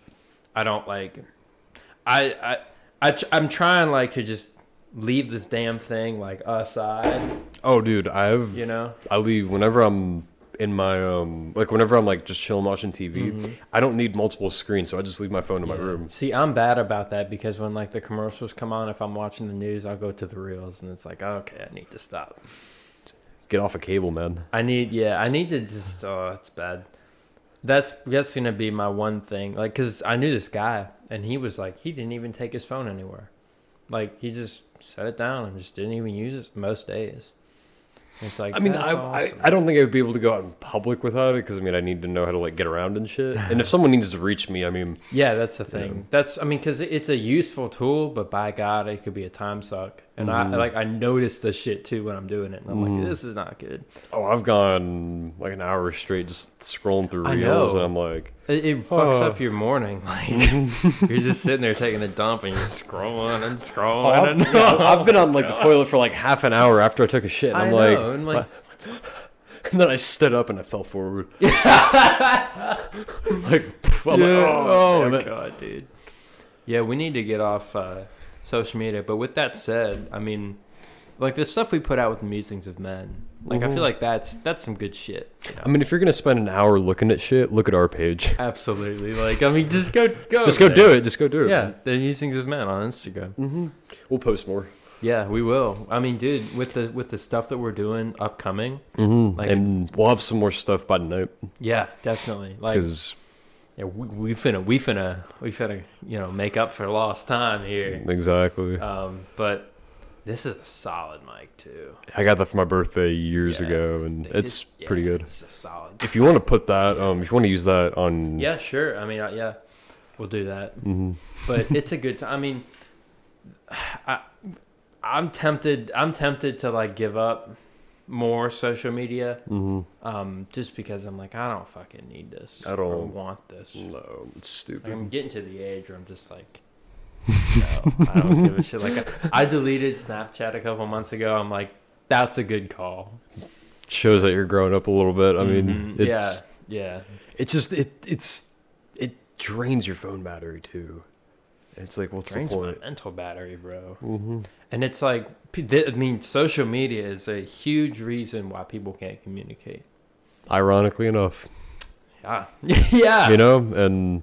I don't like. I I I I'm trying like to just leave this damn thing like aside. Oh, dude, I've You know. I leave whenever I'm in my um like whenever I'm like just chilling watching TV. I don't need multiple screens, so I just leave my phone in my Mm-hmm. Room. See, I'm bad about that because when like the commercials come on, if I'm watching the news, I'll go to the reels, and it's like, okay, I need to stop. Get off a cable, man. I need, yeah, I need to just. Oh, it's bad. That's that's gonna be my one thing, like, cause I knew this guy, and he was like, he didn't even take his phone anywhere, like he just set it down and just didn't even use it most days. It's like, I mean, I, awesome. I I don't think I would be able to go out in public without it because I mean I need to know how to like get around and shit. And if someone needs to reach me, I mean, Yeah, that's the thing. Yeah. That's I mean, because it's a useful tool, but by God, it could be a time suck. And I Mhm. like I notice the shit too when I'm doing it, and I'm Mhm. like, this is not good. oh, I've gone like an hour straight just scrolling through reels, and I'm like, It, it fucks Oh. up your morning. Like you're just sitting there taking a dump and you're scrolling and oh, scrolling. I've, and, yeah, I've been on like the toilet for like half an hour after I took a shit, and I I'm know, like, and like and then I stood up and I fell forward. like, I'm like, oh, oh god, dude. Yeah, we need to get off uh, social media. But with that said, I mean, like the stuff we put out with musings of men, like I Mhm. feel like that's that's some good shit. you know? I mean, if you're gonna spend an hour looking at shit, look at our page. Absolutely. Like, I mean, just go, go. Just go there. do it. Just go do it. Yeah, the musings of men on Instagram. Mm-hmm. We'll post more. Yeah, we will. I mean, dude, with the with the stuff that we're doing upcoming, Mm-hmm. Like- and we'll have some more stuff by tonight yeah, definitely. Like, because yeah, we, we finna, we finna, we finna, you know, make up for lost time here. exactly. Um, but this is a solid mic too. I got that for my birthday years Yeah. ago, and it's just- pretty yeah, good. It's a solid. If you want to put that, um, if you want to use that on, Yeah, sure. I mean, uh, yeah, we'll do that. hmm But it's a good time. I mean, I, I'm tempted. I'm tempted to like give up more social media. hmm Um, just because I'm like, I don't fucking need this. I don't- want this. no, it's stupid. I'm getting to the age where I'm just like, no, I don't give a shit. Like, I, I deleted Snapchat a couple months ago. I'm like, that's a good call. Shows that you're growing up a little bit. I mean, Mhm. it's yeah, yeah. it's just it it's it drains your phone battery too. It's like, what's Drains the my mental battery, bro. Mm-hmm. And it's like, I mean, social media is a huge reason why people can't communicate. Ironically enough, Yeah, yeah. you know, and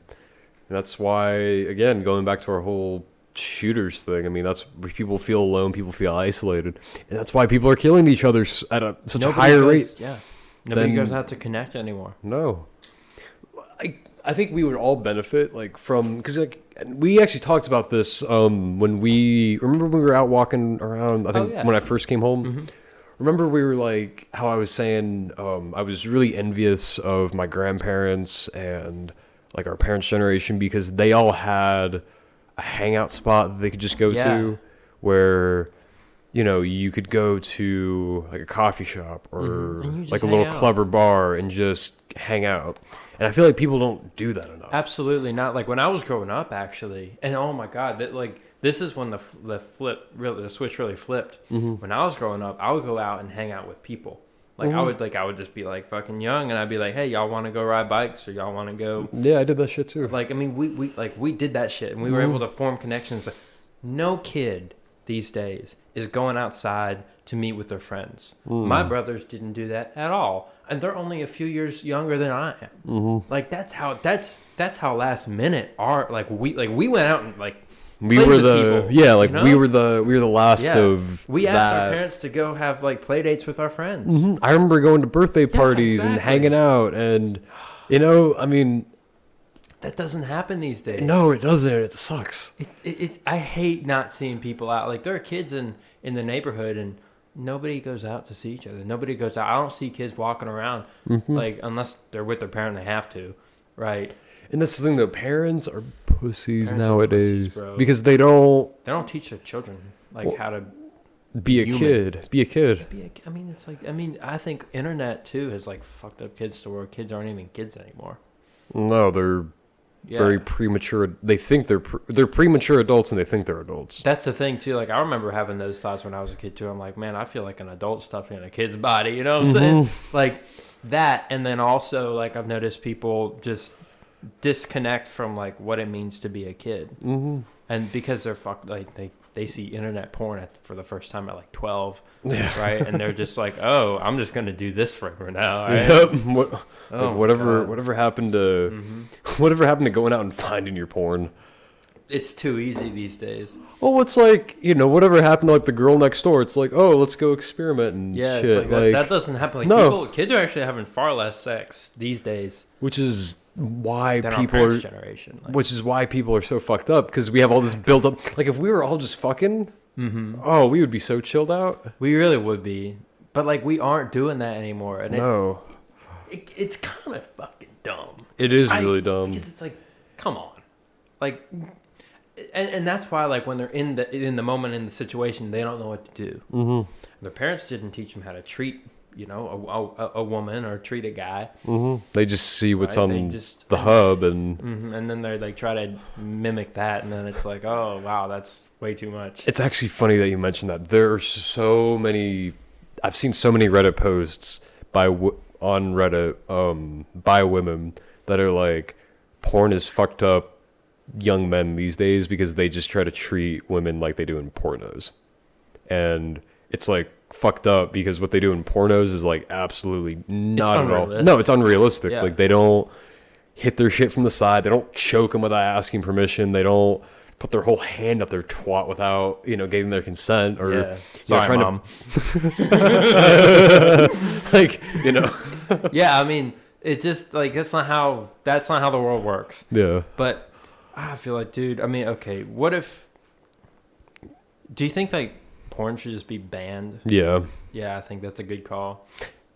that's why again going back to our whole shooters thing. I mean, that's where people feel alone, people feel isolated, and that's why people are killing each other at a such a higher goes, rate. Yeah. Nobody than- goes out to connect anymore. No, I I think we would all benefit like from because like we actually talked about this um when we remember when we were out walking around. I think Oh, yeah. when I first came home. Mhm. Remember we were like how I was saying um, I was really envious of my grandparents and like our parents' generation because they all had a hangout spot that they could just go Yeah. to where you know you could go to like a coffee shop or Mhm. Just like a little out. club or bar and just hang out. And I feel like people don't do that enough. Absolutely not. Like when I was growing up, actually, and oh my god, that like this is when the the flip really the switch really flipped. Mhm. When I was growing up, I would go out and hang out with people. Like I Mhm. would like I would just be like fucking young, and I'd be like, hey, y'all want to go ride bikes or y'all want to go? Yeah, I did that shit too. Like I mean, we we like we did that shit, and we were Mhm. able to form connections. No kid these days is going outside to meet with their friends. Mm. My brothers didn't do that at all, and they're only a few years younger than I am. Mm-hmm. Like that's how that's that's how last minute our like we like we went out and like We were the people, yeah, like you we were the we were the last yeah of we asked our parents to go have like play dates with our friends. Mhm. I remember going to birthday parties and exactly. hanging out, and you know, I mean, That doesn't happen these days. no, it doesn't. It sucks. It, it, it's I hate not seeing people out. Like there are kids in in the neighborhood and nobody goes out to see each other. Nobody goes out. I don't see kids walking around Mm-hmm. like unless they're with their parent. They have to, right? And that's the thing, though. Parents are pussies Parents are nowadays pussies, because they don't They don't teach their children like Well- how to be a Human. kid. Be a kid. be. A, I mean, it's like I mean, I think internet too has like fucked up kids to where kids aren't even kids anymore. No, they're Yeah. very premature. They think they're pre- they're premature adults, and they think they're adults. That's the thing too. Like I remember having those thoughts when I was a kid too. I'm like, man, I feel like an adult stuffed in a kid's body. You know what I'm saying? Like that, and then also like I've noticed people just disconnect from like what it means to be a kid, Mm-hmm. and because they're fucked, like they they see internet porn at, for the first time at like 12, Yeah. right? and they're just like, oh, I'm just gonna do this forever now. Right? Yep. Oh, like, whatever God. whatever happened to Mhm. whatever happened to going out and finding your porn? It's too easy these days. Well, it's like you know whatever happened to like the girl next door. It's like oh let's go experiment and Yeah, shit. it's like, that, that doesn't happen. Like No. people, kids are actually having far less sex these days which is why than people are generation. Like, which is why people are so fucked up because we have all this built up. Like if we were all just fucking, mm-hmm. oh, we would be so chilled out. We really would be, but like we aren't doing that anymore, and No, it, it it's kind of fucking dumb. it is I- really dumb. because it's like, come on, like, and, and that's why like when they're in the in the moment in the situation, they don't know what to do. Mm-hmm. Their parents didn't teach them how to treat, you know, a, a, a woman or treat a guy, Mm-hmm. They just see what's Right, on just- the hub, and hmm and then they like try to mimic that, and then it's like, oh wow, that's way too much. it's actually funny that you mentioned that. There are so many. I've seen so many Reddit posts by w- on Reddit um, by women that are like, porn is fucked up young men these days because they just try to treat women like they do in pornos. And it's like fucked up because what they do in pornos is like absolutely not at all. No, it's unrealistic. Yeah. Like they don't hit their shit from the side. They don't choke them without asking permission. They don't put their whole hand up their twat without, you know, getting their consent or yeah, you know, sorry, trying to- mom. like, you know. yeah, I mean, it just like that's not how that's not how the world works. Yeah. But I feel like, dude, I mean, okay, what if? Do you think like porn should just be banned? Yeah. Yeah, I think that's a good call.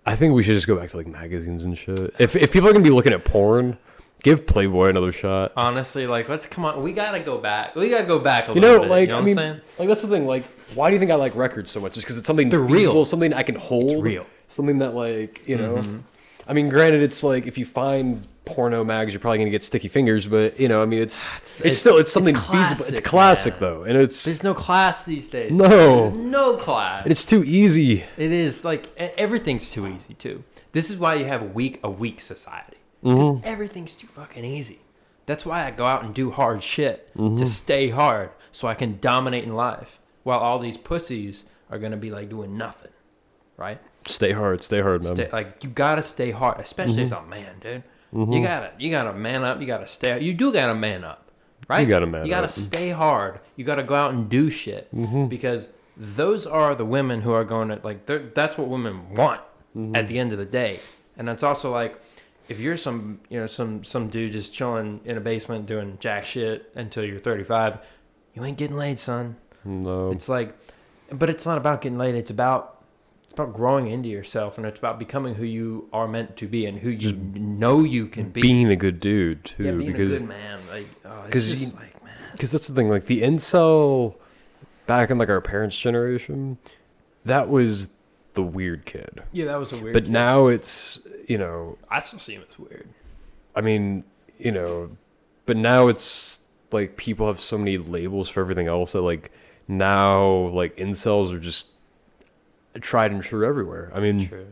I think we should just go back to like magazines and shit. If if people are gonna be looking at porn, give Playboy another shot. Honestly, like, let's come on. We gotta go back. We gotta go back a You little know, bit. like you know I what mean, I'm saying? like that's the thing. Like, why do you think I like records so much? Just because it's something They're feasible, real. something I can hold, real. something that like you know. Mhm. I mean, granted, it's like if you find porno mags, you're probably gonna get sticky fingers, but you know, I mean, it's it's, still it's something feasible. It's classic, classic man. though, and it's There's no class these days. No. There's no class. and it's too easy. It is like everything's too easy too. This is why you have a weak a weak society because Mm-hmm. everything's too fucking easy. That's why I go out and do hard shit Mm-hmm. to stay hard, so I can dominate in life. While all these pussies are gonna be like doing nothing, right? Stay hard, stay hard, man. Stay, like you gotta stay hard, especially Mm-hmm. as a man, dude. You gotta you gotta man up. You gotta stay. You do gotta man up, right? You gotta man up. You gotta up. Mm-hmm. stay hard. You gotta go out and do shit because those are the women who are going to like. That's what women want Mm-hmm. at the end of the day, and it's also like if you're some you know some some dude just chilling in a basement doing jack shit until you're 35, you ain't getting laid, son. No, It's like, but it's not about getting laid. It's about it's about growing into yourself, and it's about becoming who you are meant to be and who you know you can be. being a good dude too, yeah, being because a good man. Like, oh, it's just you- like, man. because that's the thing. Like the incel back in like our parents' generation, that was the weird kid. Yeah, that was a weird. But kid. now it's you know, I still see him as weird. I mean, you know, but now it's like people have so many labels for everything else that like now like incels are just tried and true everywhere. I mean, True.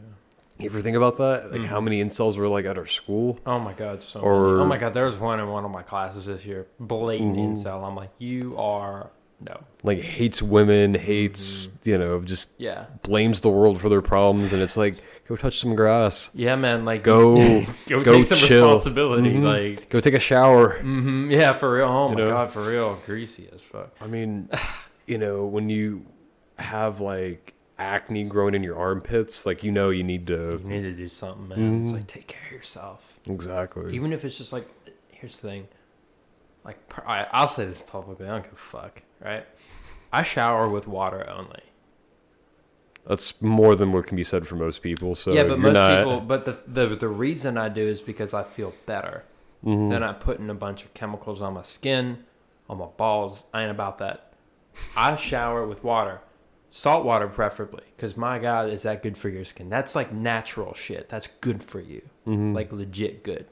you ever think about that? Like Mhm. how many incels were like at our school? Oh my god, so Or- many. oh my god, there was one in one of my classes this year, blatant Mhm. incel. I'm like, you are no. Like hates women, hates you know, just Yeah. blames the world for their problems, and it's like go touch some grass, Yeah, man. Like go go, go take some chill. responsibility. Mhm. Like, go take a shower. hmm yeah, for real. Oh You my know? god, for real, greasy as fuck. I mean, you know, when you have like acne growing in your armpits, like you know you need You to need to do something, man. It's Mhm. like take care of yourself. exactly. Even if it's just like, here's the thing. Like, I, I'll say this publicly. I don't give a fuck, right? I shower with water only. That's more than what can be said for most people. So yeah, but most not, people. But the, the the reason I do is because I feel better. Mhm. Then I put in a bunch of chemicals on my skin, on my balls. I ain't about that. I shower with water, salt water preferably, because my God, is that good for your skin? That's like natural shit. That's good for you, Mhm. like legit good.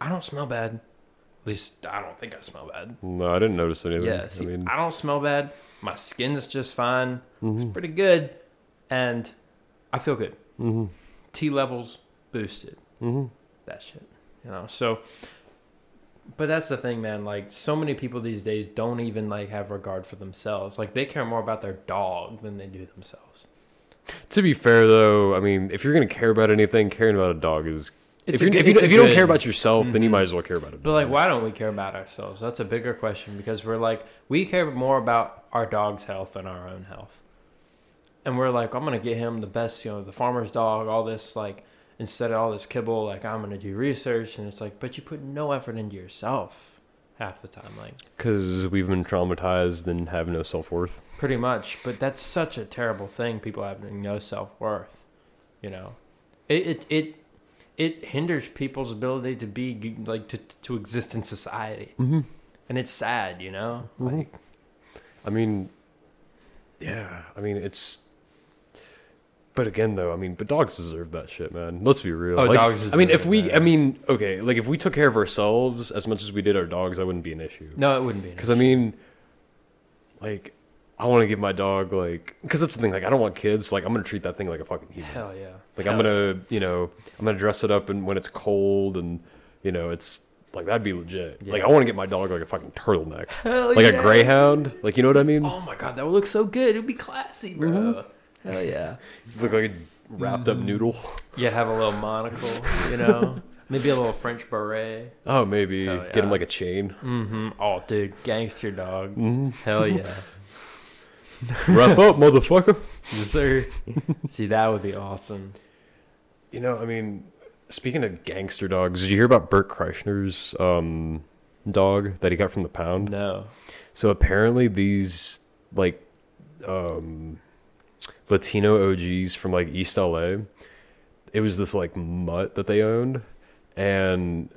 I don't smell bad. At least I don't think I smell bad. no, I didn't notice anything. Yeah, see, I mean, I don't smell bad. My skin's just fine. It's mhm, pretty good, and I feel good. mhm, T levels boosted. mhm. that shit you know so but that's the thing man like so many people these days don't even like have regard for themselves like they care more about their dog than they do themselves To be fair, though, I mean, if you're gonna care about anything, caring about a dog is. It's if, a you're, good- if, you, if you don't care about yourself, then you Mhm. might as well care about it. but like why don't we care about ourselves that's a bigger question because we're like we care more about our dog's health than our own health and we're like i'm gonna get him the best you know the farmer's dog all this like instead of all this kibble like i'm gonna do research and it's like but you put no effort into yourself half the time like Because we've been traumatized and have no self worth. Pretty much, but that's such a terrible thing. People having no self worth, you know, it it it it hinders people's ability to be like to to exist in society, Mm-hmm. and it's sad, you know. Mhm. Like, I mean, yeah, I mean it's. But again, though, I mean, but dogs deserve that shit, man. Let's be real. Oh, Like, dogs I mean, if we, that. I mean, okay, like if we took care of ourselves as much as we did our dogs, that wouldn't be an issue. no, it wouldn't be. Because I mean, like, I want to give my dog like, because that's the thing. Like, I don't want kids. Like, I'm gonna treat that thing like a fucking human. hell yeah. Like, Hell I'm gonna, you know, I'm gonna dress it up and when it's cold and, you know, it's like that'd be legit. Like, I want to get my dog like a fucking turtleneck, Hell like yeah. a greyhound. Like, you know what I mean? Oh my god, that would look so good. It'd be classy, bro. Mm-hmm. Hell yeah. Look like a wrapped up noodle. Yeah, have a little monocle, you know, maybe a little French beret. Oh, maybe Hell get him like a chain. Mm-hmm. Oh, dude, gangster dog. Mm-hmm. Hell yeah. Wrap up, motherfucker. yes, sir. See, that would be awesome. You know, I mean, speaking of gangster dogs, did you hear about Bert Kreischer's um, dog that he got from the pound? No. So apparently, these like um, Latino OGs from like East LA, it was this like mutt that they owned, and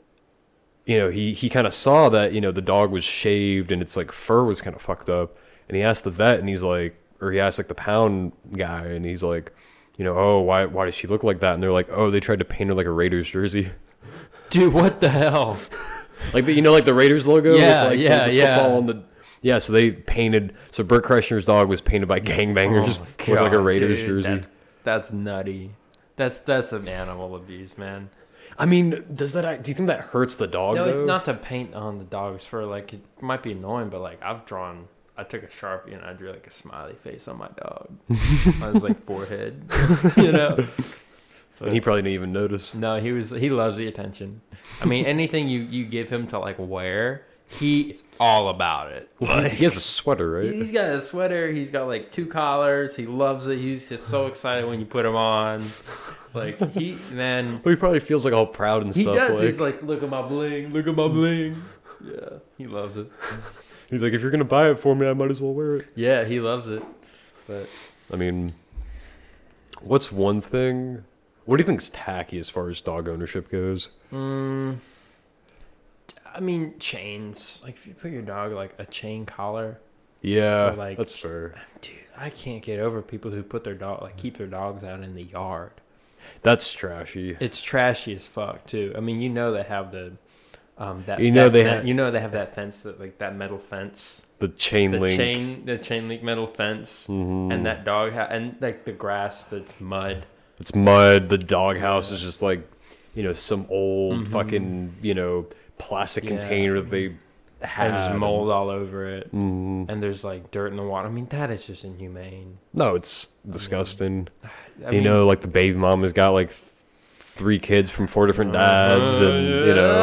you know he he kind of saw that you know the dog was shaved and its like fur was kind of fucked up, and he asked the vet, and he's like, or he asked like the pound guy, and he's like. You know, oh, why why does she look like that? And they're like, oh, they tried to paint her like a Raiders jersey, Dude, what the hell? like the, you know, like the Raiders logo. Yeah, with, like, yeah, the yeah. football on the yeah. So they painted. So Bert Kreischer's dog was painted by gangbangers, Oh my with like a Raiders dude, jersey. That's, that's nutty. That's that's some animal abuse, man. I mean, does that? Do you think that hurts the dog? No, though? not to paint on the dog's for Like it might be annoying, but like I've drawn. I took a sharpie and I drew like a smiley face on my dog on his like forehead. you know. and he probably didn't even notice. No, he was he loves the attention. I mean, anything you you give him to like wear, he is all about it. Well, he has a sweater, right? He's got a sweater. He's got like two collars. He loves it. He's just so excited when you put him on. Like he man, Well, he probably feels like all proud and he stuff. does. Like, He's like, look at my bling. Look at my bling. Yeah, he loves it. He's like, if you're gonna buy it for me, I might as well wear it. Yeah, he loves it. But I mean, what's one thing? What do you think's tacky as far as dog ownership goes? mm, I mean, chains. Like if you put your dog like a chain collar, Yeah, Or, like- that's fair. dude, I can't get over people who put their dog like keep their dogs out in the yard. That's trashy. It's trashy as fuck too. I mean, you know they have the um that You know that they fen- ha- you know they have that fence that like that metal fence, The chain the link. chain the chain link metal fence, Mhm. and that dog ha- and like the grass that's mud. It's mud. The doghouse is just like, you know, some old Mhm. fucking, you know, plastic Yeah. container that they had. and there's mold all over it, Mm, and there's like dirt in the water. I mean, that is just inhumane. no, it's disgusting. I you know, like the baby mom has got like th- three kids from four different dads, uh, and you know, yeah.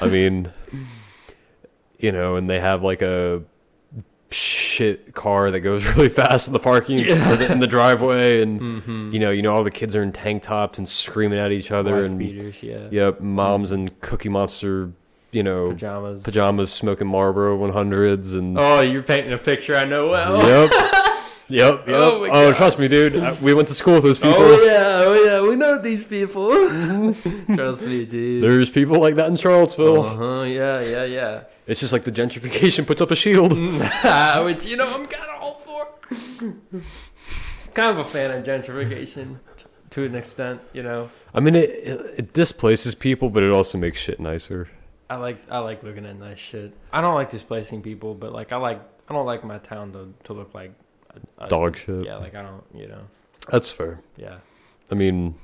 I mean, you know, and they have like a shit car that goes really fast in the parking Yeah. the, in the driveway, and Mhm. you know, you know, all the kids are in tank tops and screaming at each other, Wife and beaters, yeah, yep, moms in Cookie Monster, you know, pajamas, pajamas smoking Marlboro 100s, and Oh, you're painting a picture I know well. yep, yep, yep. Oh Oh, trust me, dude, I- we went to school with those people. Oh yeah, oh yeah, we know these people. Trust me, dude. There's people like that in Charlottesville. Uh huh. Yeah, yeah, yeah. It's just like the gentrification puts up a shield. Which you know I'm kind of all for. kind of a fan of gentrification to an extent. You know, I mean, it, it it displaces people, but it also makes shit nicer. I like I like looking at nice shit. I don't like displacing people, but like I like I don't like my town to to look like a, Dog shit. Yeah, like I don't. You know. That's fair. Yeah. I mean,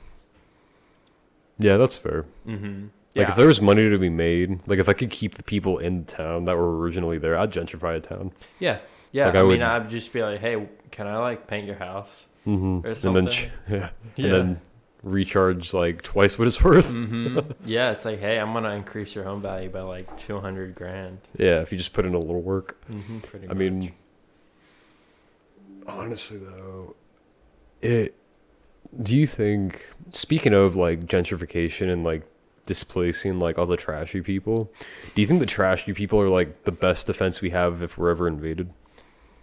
yeah, that's fair. Mm-hmm. Like Yeah. if there was money to be made, like if I could keep the people in town that were originally there, I'd gentrify a town. yeah. Yeah. like, I, I mean, would- I'd just be like, hey, can I like paint your house? Mm-hmm. Or And then, yeah, Yeah. and then recharge like twice what it's worth. hmm yeah, it's like, hey, I'm gonna increase your home value by like two hundred grand. Yeah, if you just put in a little work. Mm-hmm, pretty I mean, honestly though, it. Do you think? Speaking of like gentrification and like displacing like all the trashy people, do you think the trashy people are like the best defense we have if we're ever invaded?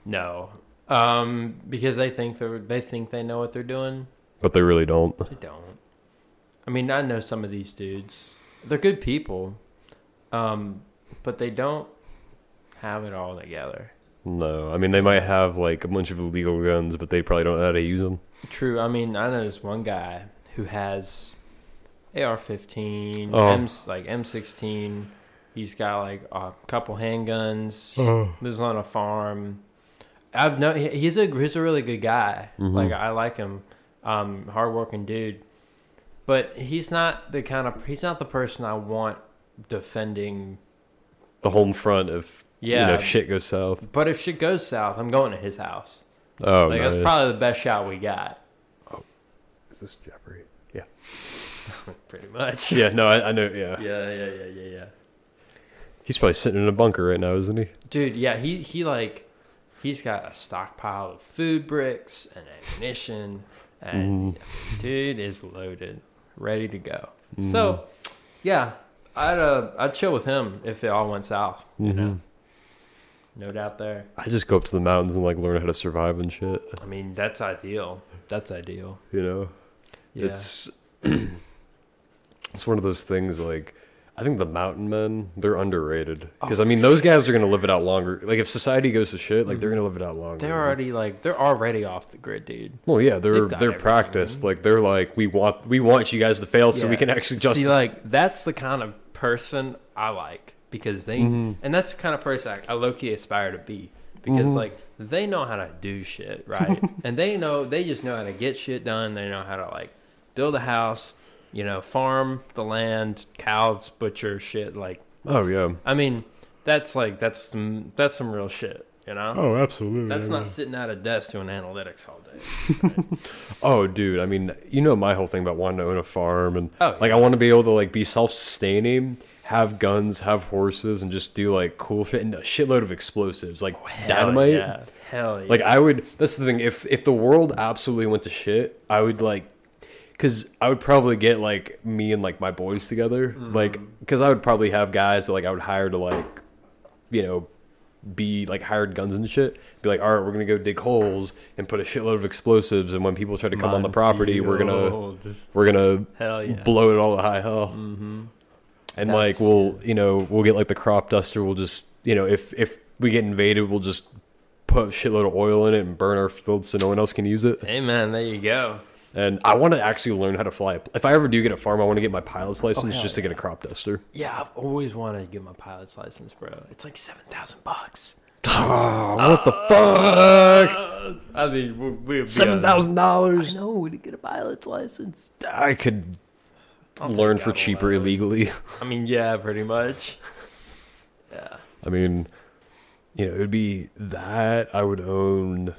no, um, because they think they they think they know what they're doing. But they really don't. They don't. I mean, I know some of these dudes. They're good people, um, but they don't have it all together. No, I mean they might have like a bunch of illegal guns, but they probably don't know how to use them. True. I mean, I know this one guy who has AR-15, Oh. M's like M16. He's got like a couple handguns. Lives on a farm. I've no. He's a he's a really good guy. Mhm. Like I like him. Um, hardworking dude. But he's not the kind of he's not the person I want defending. The home front if Yeah. you know shit goes south. But if shit goes south, I'm going to his house. Oh, like nice. that's probably the best shot we got. Oh, is this Jeffrey? Yeah. Pretty much. Yeah. No, I, I know. Yeah. Yeah, yeah, yeah, yeah, yeah. He's probably sitting in a bunker right now, isn't he? Dude, yeah, he he like he's got a stockpile of food bricks and ammunition and mm. dude is loaded, ready to go. Mm. So, yeah, I'd uh I'd chill with him if it all went south, you know. Mm-hmm. No doubt there. I just go up to the mountains and like learn how to survive and shit. I mean, that's ideal. That's ideal. You know, Yeah. it's it's one of those things like. I think the mountain men, they're underrated. Because, Oh, I mean, those guys are going to live it out longer. Like, if society goes to shit, like, they're mm-hmm. going to live it out longer. they're already like they're already off the grid, dude. Well, yeah, they're they're everything. practiced. Like, they're like, we want we want you guys to fail so we can actually just. see like that's the kind of person I like because they Mhm. and that's the kind of person I, I low key aspire to be because Mhm. like they know how to do shit right and they know they just know how to get shit done. They know how to like build a house, you know, farm the land, cows, butcher shit. Like oh yeah. I mean, that's like that's some that's some real shit. You know, Oh, absolutely. that's not sitting at a desk doing analytics all day. Oh, dude. I mean, you know my whole thing about wanting to own a farm and Oh, like I want to be able to like be self-sustaining, have guns, have horses, and just do like cool shit and a shitload of explosives like Hell dynamite. yeah. Hell yeah. Like I would. That's the thing. If if the world absolutely went to shit, I would like. Cause I would probably get like me and like my boys together, Mm-hmm. like, cause I would probably have guys that like I would hire to like, you know, be like hired guns and shit. Be like, all right, we're gonna go dig holes and put a shitload of explosives, and when people try to come on the property, we're gonna we're gonna yeah. blow it all to high hell. mm-hmm. And That's- like we'll, you know, we'll get like the crop duster. We'll just, you know, if if we get invaded, we'll just put a shitload of oil in it and burn our fields so no one else can use it. Hey man, there you go. And I want to actually learn how to fly. If I ever do get a farm, I want to get my pilot's license hell just to get a crop duster. Yeah, I've always wanted to get my pilot's license, bro. It's like seven thousand bucks. Oh, what the fuck? Uh, I mean, we, we Seven thousand I dollars. know to get a pilot's license. I could I'll learn for cheaper illegally. I mean, yeah, pretty much. Yeah. I mean, you know, it would be that I would own.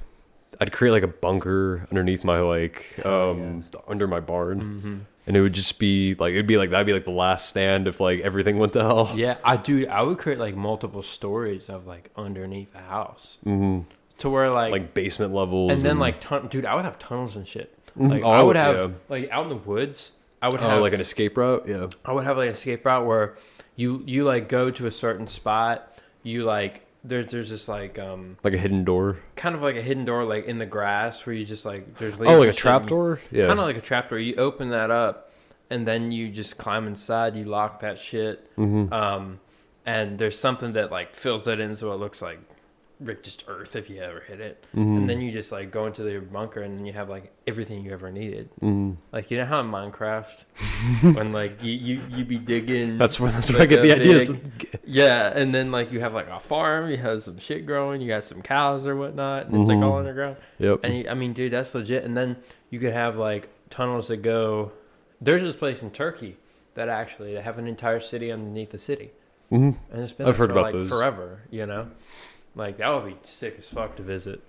I'd create like a bunker underneath my like um under my barn, Mm-hmm. and it would just be like it'd be like that'd be like the last stand if like everything went to hell. Yeah, I do. I would create like multiple stories of like underneath the house mm-hmm. to where like, Like basement levels, and then like ton- dude, I would have tunnels and shit. Mhm. Like Oh, I would have yeah. like out in the woods. I would oh, have like an escape route. Yeah. I would have like an escape route where you you like go to a certain spot. You like there's there's just like um Like a hidden door. kind of like a hidden door like in the grass where you just like there's Oh, like a trap door. Yeah. kind of like a trap door. You open that up, and then you just climb inside. You lock that shit, hmm um, and there's something that like fills it in so it looks like like, just earth if you ever hit it. hmm And then you just like go into the bunker, and then you have like everything you ever needed. hmm Like you know how in Minecraft, when like you you you be digging. That's where that's where I get the ideas. Yeah, and then like you have like a farm, you have some shit growing, you got some cows or whatnot, and it's like all Mhm. underground. Yep. And you, I mean, dude, that's legit. And then you could have like tunnels that go. There's this place in Turkey that actually they have an entire city underneath the city, hmm and it's been I've heard for about like those. forever. You know, like that would be sick as fuck to visit.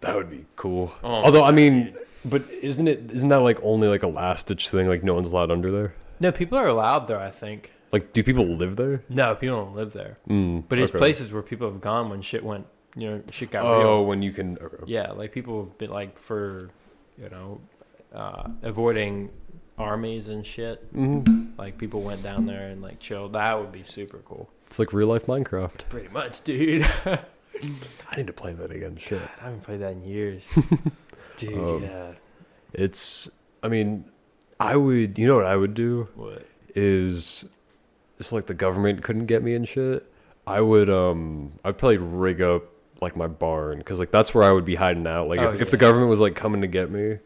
That would be cool. Oh, Although I mean, but isn't it isn't that like only like a last ditch thing? Like no one's allowed under there. No, people are allowed there. I think. Like, do people live there? No, people don't live there. Mm, But it's okay. places where people have gone when shit went. You know, shit got Oh, real. Oh, when you can. okay. Yeah, like people have been like for, you know, uh, avoiding armies and shit. Mhm. Like people went down there and like chilled. That would be super cool. It's like real life Minecraft. Pretty much, dude. I need to play that again. Shit. I haven't played that in years. Dude, Um, yeah. It's. I mean, I would. You know what I would do What? is, it's like the government couldn't get me and shit. I would. Um. I'd probably rig up like my barn because like that's where I would be hiding out. Like Oh, if, if the government was like coming to get me,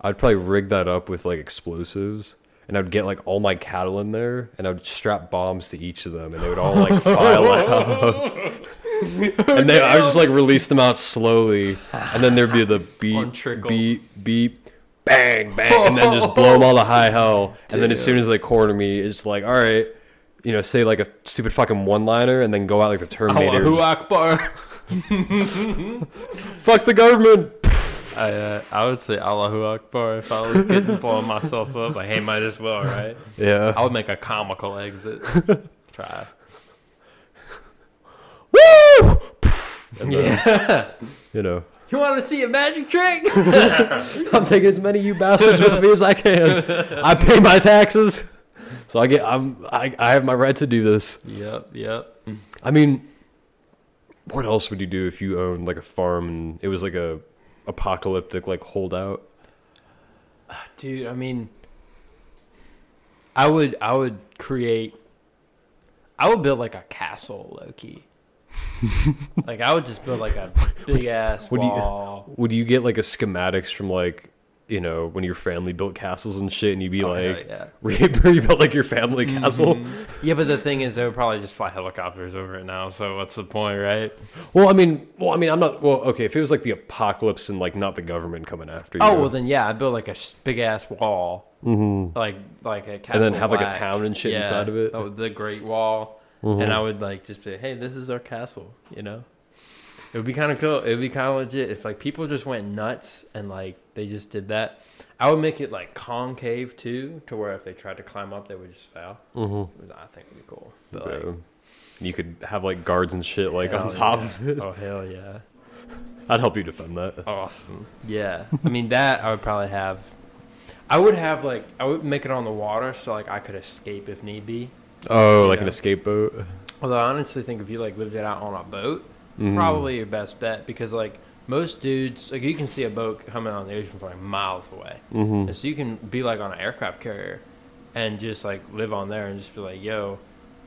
I'd probably rig that up with like explosives. And I'd get like all my cattle in there, and I'd strap bombs to each of them, and they would all like file out. and they, I would just like release them out slowly, and then there'd be the beep, beep, beep, bang, bang, and then just blow them all to high hell. And then as soon as they corner me, it's like, all right, you know, say like a stupid fucking one-liner, and then go out like the Terminator. Allahu Akbar. Fuck the government. I uh, I would say Allahu Akbar if I was getting blowing myself up. Like, hey, might as well, right? Yeah. I would make a comical exit. Try. Woo! And then, Yeah. You know, you want to see a magic trick? I'm taking as many of you bastards with me as I can. I pay my taxes, so I get. I'm. I, I have my right to do this. yep. Yep. I mean, what else would you do if you owned like a farm and it was like a apocalyptic like holdout? Dude, I mean, I would I would create. I would build like a castle, low-key. Like I would just build like a big ass Would you- wall. Would you get like a schematics from like you know when your family built castles and shit, and you'd be Oh, like, yeah. you built like your family castle? Mhm. Yeah, but the thing is, they would probably just fly helicopters over it now. So what's the point, right? Well, I mean, well, I mean, I'm not. Well, okay, if it was like the apocalypse and like not the government coming after you, Oh well, then yeah, I'd build like a big ass wall, hmm like like a castle and then have like a town and shit Yeah, inside of it. oh, the Great Wall. Mhm. and I would like just be, hey, this is our castle, you know. It would be kind of cool. It would be kind of legit if like people just went nuts and like they just did that. I would make it like concave too, to where if they tried to climb up, they would just fail. Mhm. I think it'd be cool. But like, you could have like guards and shit like on top yeah. of it. Oh hell yeah! I'd help you defend that. Awesome. Yeah, I mean that I would probably have. I would have like I would make it on the water so like I could escape if need be. Oh, like an escape boat. Although I honestly think if you like lived it out on a boat, Mhm. probably your best bet because like most dudes like you can see a boat coming on the ocean from like miles away mm-hmm. and so you can be like on an aircraft carrier and just like live on there and just be like yo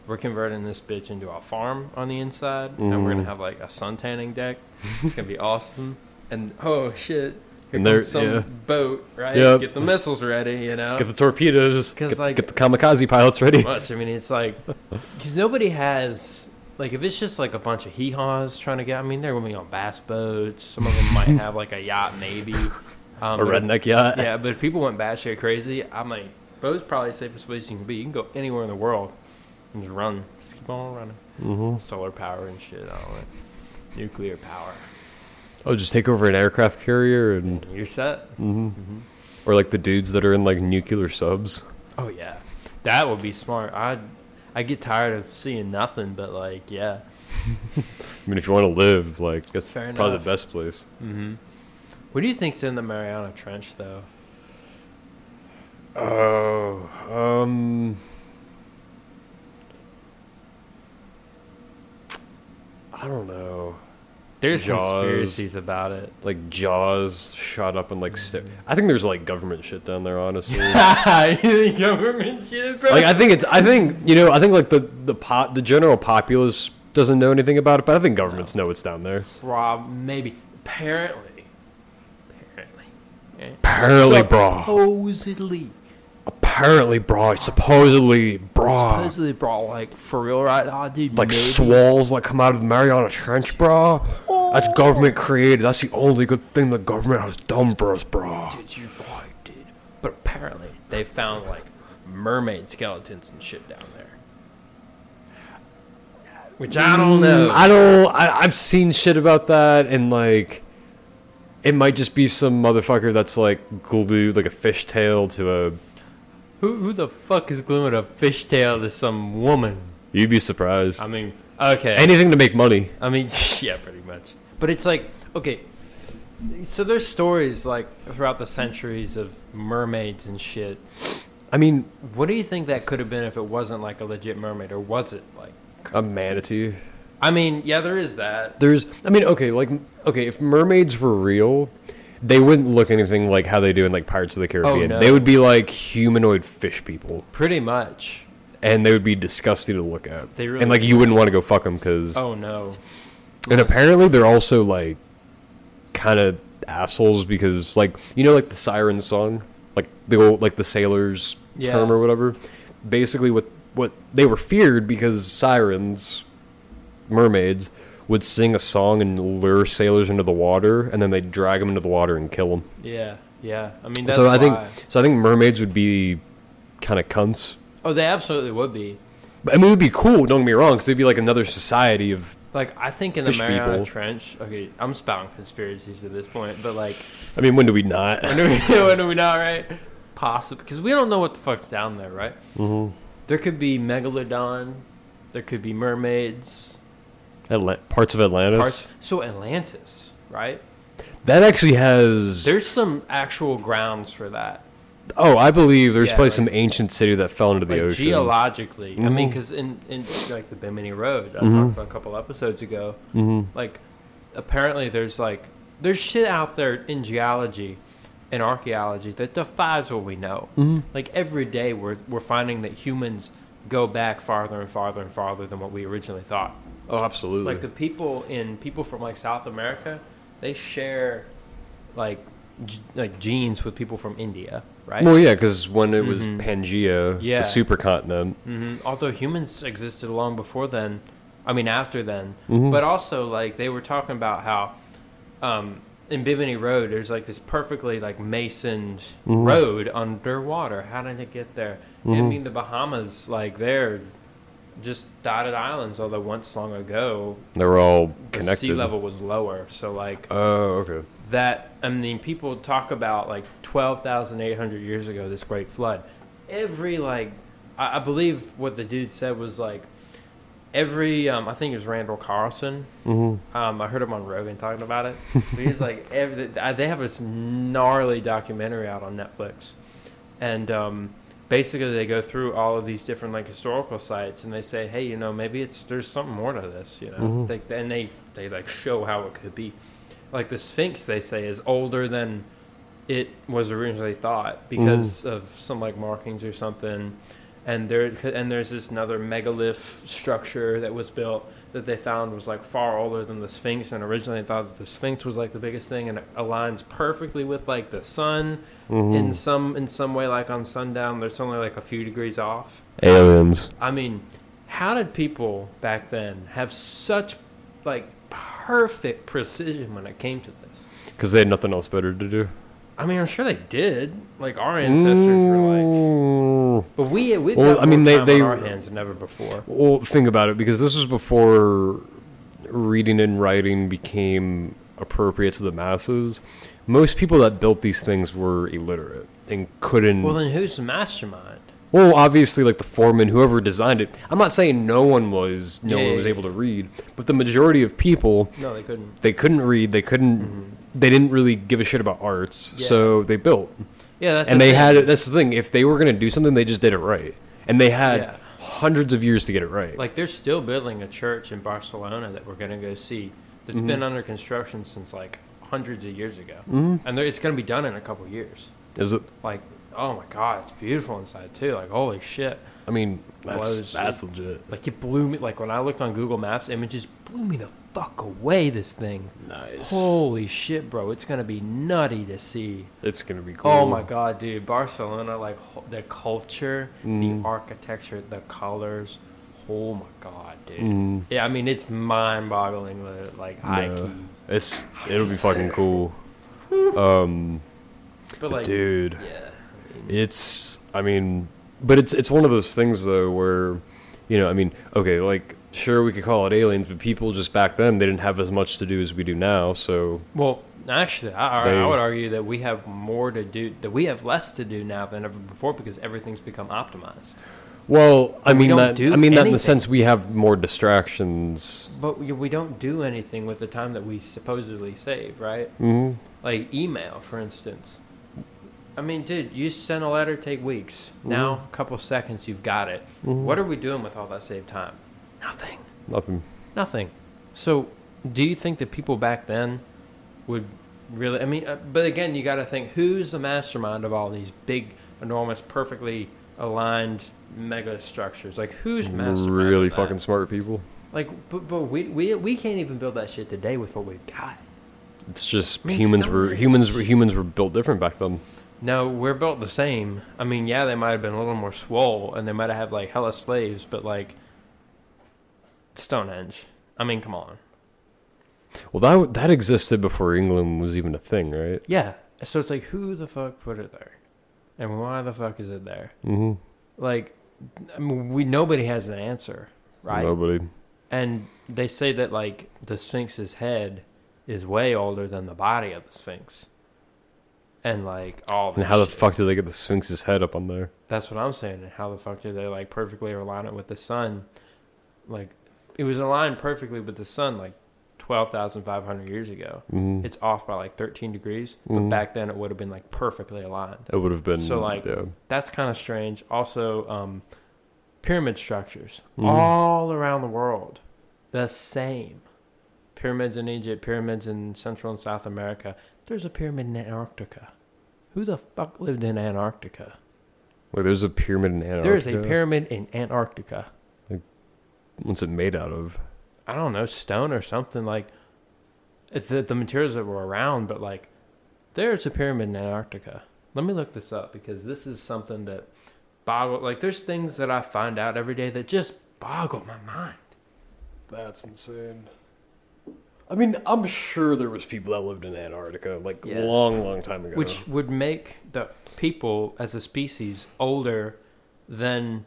we're converting this bitch into a farm on the inside and we're gonna Mhm. have like a sun tanning deck it's gonna be awesome and oh shit here And some yeah. boat right Yep. get the missiles ready you know Get the torpedoes. Get, like- get the kamikaze pilots ready. much. I mean, it's like because nobody has like if it's just like a bunch of hee haws trying to get. I mean, they're going to be on bass boats. Some of them might have like a yacht, maybe. Um, A redneck yacht. Yeah, but if people went batshit crazy, I'm like, boat's probably the safest place you can be. You can go anywhere in the world, and just run. Just keep on running. Mm-hmm. Solar power and shit. All that. Nuclear power. Oh, just take over an aircraft carrier and. You're set. hmm hmm Or like the dudes that are in like nuclear subs. Oh yeah, that would be smart. I I get tired of seeing nothing, but like yeah. I mean, if you want to live, like that's Fair probably enough. the best place. Mm-hmm. What do you think's in the Mariana Trench though? Oh, um, I don't know. There's Jaws. conspiracies about it. Like Jaws shot up and like st- I think there's like government shit down there. Honestly, government shit, bro? like I think it's I think you know I think like the the pot the general populace doesn't know anything about it, but I think governments know it's down there. Rob, maybe. Apparently. Apparently. Apparently, bro. Supposedly. Apparently, bro. Supposedly, bro. Supposedly, bro. Like, for real, right? Oh, dude, Like maybe. swalls that come out of the Mariana Trench, bro. That's government created. That's the only good thing the government has done for us, bro. Dude, you're right, dude. But apparently, they found, like, mermaid skeletons and shit down there. Which I don't know. Mm, I don't. I, I've seen shit about that, and like, it might just be some motherfucker that's like glued like a fishtail to a. who, who the fuck is gluing a fishtail to some woman? You'd be surprised. I mean, okay. Anything to make money. I mean, yeah, pretty much. But it's like, okay, so there's stories like throughout the centuries of mermaids and shit. I mean, What do you think that could have been if it wasn't like a legit mermaid, or was it like? a manatee. I mean, yeah, there is that. There's. I mean, okay, like, okay, if mermaids were real. They wouldn't look anything like how they do in like Pirates of the oh, Caribbean. no. They would be like humanoid fish people, Pretty much. and they would be disgusting to look at. They really and like you wouldn't want to go fuck them because Oh no. And apparently they're also like kind of assholes because like you know like the siren song, like the old like the sailors Yeah. term or whatever. Basically, what what they were feared because sirens, mermaids would sing a song and lure sailors into the water, and then they'd drag them into the water and kill them. Yeah, yeah. I mean, that's so I think so. I think mermaids would be kind of cunts. Oh, they absolutely would be. But I mean, it would be cool. Don't get me wrong, because it'd be like another society of. Like, I think in the Mariana people. Trench. Okay, I'm spouting conspiracies at this point, but like, I mean, when do we not? when do we, when do we not, right? Possible, because we don't know what the fuck's down there, right? hmm There could be megalodon. There could be mermaids. Atla- parts of Atlantis. Parts. So Atlantis, right? That actually has. There's some actual grounds for that. Oh, I believe there's Yeah, probably like- some ancient city that fell into the like ocean. geologically. I mean, because in, in like the Bimini Road, I Mhm. talked about a couple episodes ago. Mm-hmm. Like, apparently there's like there's shit out there in geology and archaeology that defies what we know. hmm Like every day, we're we're finding that humans go back farther and farther and farther than what we originally thought. Oh, absolutely. Like the people in people from like South America, they share like g- like genes with people from India, right? well, yeah, because when it was Mhm. Pangea, Yeah. the supercontinent. hmm Although humans existed long before then, I mean after then, Mhm. but also like they were talking about how um, in Bimini Road there's like this perfectly like masoned Mhm. road underwater. How did it get there? I Mhm. mean the Bahamas like they're just dotted islands, although once long ago They were all connected. sea level was lower. So like Oh, okay. that I mean people talk about like 12,800 years ago this great flood. Every like I, I believe what the dude said was like every um, I think it was Randall Carlson. hmm Um, I heard him on Rogan talking about it. But he's like every, they have this gnarly documentary out on Netflix. And um, basically they go through all of these different like historical sites and they say, "Hey, you know, maybe it's there's something more to this, you know." Mhm. They, and they they like show how it could be. Like the Sphinx they say is older than it was originally thought because of some like markings or something. And there and there's this another megalith structure that was built that they found was like far older than the Sphinx and originally thought that the Sphinx was like the biggest thing and it aligns perfectly with like the sun Mhm. in some in some way like on sundown there's only like a few degrees off. Aliens. I mean, how did people back then have such like perfect precision when it came to this? Because they had nothing else better to do. I mean, I'm sure they did. Like our ancestors were like, Mm. but we we Well, got I mean, they- they- on our hands than ever before. Well, think about it because this was before reading and writing became appropriate to the masses. Most people that built these things were illiterate and couldn't. Well, then who's the mastermind? Well, obviously, like the foreman, whoever designed it. I'm not saying no one was, no Yeah, one was yeah. able to read, but the majority of people, No, they couldn't. they couldn't read. They couldn't. They didn't really give a shit about arts, Mm-hmm. Yeah. so they built. Yeah, that's and the they thing. had. That's the thing. If they were gonna do something, they just did it right, and they had Yeah. hundreds of years to get it right. Like they're still building a church in Barcelona that we're gonna go see. That's Mm-hmm. been under construction since like hundreds of years ago, Mhm. and it's gonna be done in a couple years. Is it? Like, oh my god, it's beautiful inside too. Like, holy shit! I mean, that's Blows- that's legit. Like it blew me. Like when I looked on Google Maps, images blew me the fuck away. This thing, Nice. holy shit, bro! It's gonna be nutty to see. It's gonna be cool. Oh my god, dude! Barcelona, like the culture, Mm. the architecture, the colors. Oh my god, dude! Mm, Yeah, I mean it's mind-boggling. Like high no. key, It's it'll be fucking cool. Um, but like, dude, yeah, I it's I mean, but it's it's one of those things though where, you know, I mean, okay, like sure we could call it aliens, but people just back then they didn't have as much to do as we do now. So well, actually, I, They- I would argue that we have more to do. That we have less to do now than ever before because everything's become optimized. well, I mean that I mean that in the sense we have more distractions. But we, we don't do anything with the time that we supposedly save, right? hmm Like email, for instance. I mean, dude, you send a letter, take weeks. Now, a couple seconds, you've got it. Mhm. What are we doing with all that saved time? Nothing. Nothing. Nothing. So, do you think that people back then would really? I mean, uh, but again, you got to think who's the mastermind of all these big, enormous, perfectly aligned mega structures? Like, who's mastermind? Really of that? fucking smart people. Like, but, but we, we we can't even build that shit today with what we've got. It's just I mean, humans were humans were humans were built different back then. No, we're built the same. I mean, yeah, they might have been a little more swole, and they might have had like hella slaves, but like Stonehenge. I mean, come on. Well, that that existed before England was even a thing, right? Yeah. So it's like, who the fuck put it there, and why the fuck is it there? Mm-hmm. Like, I mean, we nobody has an answer, right? Nobody. And they say that like the Sphinx's head is way older than the body of the Sphinx, and like all. And how the shit. fuck did they get the Sphinx's head up on there? That's what I'm saying. And how the fuck did they like perfectly align it with the sun? Like, it was aligned perfectly with the sun like 12,500 years ago. Mm-hmm. It's off by like 13 degrees, but Mhm. back then it would have been like perfectly aligned. It would have been So, like, yeah. That's kind of strange. Also, um, pyramid structures Mhm. all around the world, the same. Pyramids in Egypt, pyramids in Central and South America. There's a pyramid in Antarctica. Who the fuck lived in Antarctica? Wait, there's a pyramid in Antarctica. There is a pyramid in Antarctica. What's it made out of? I don't know, stone or something like it's the, the materials that were around, but like there's a pyramid in Antarctica. Let me look this up because this is something that boggle like there's things that I find out every day that just boggle my mind. That's insane. I mean, I'm sure there was people that lived in Antarctica like Yeah. long, long time ago. Which would make the people as a species older than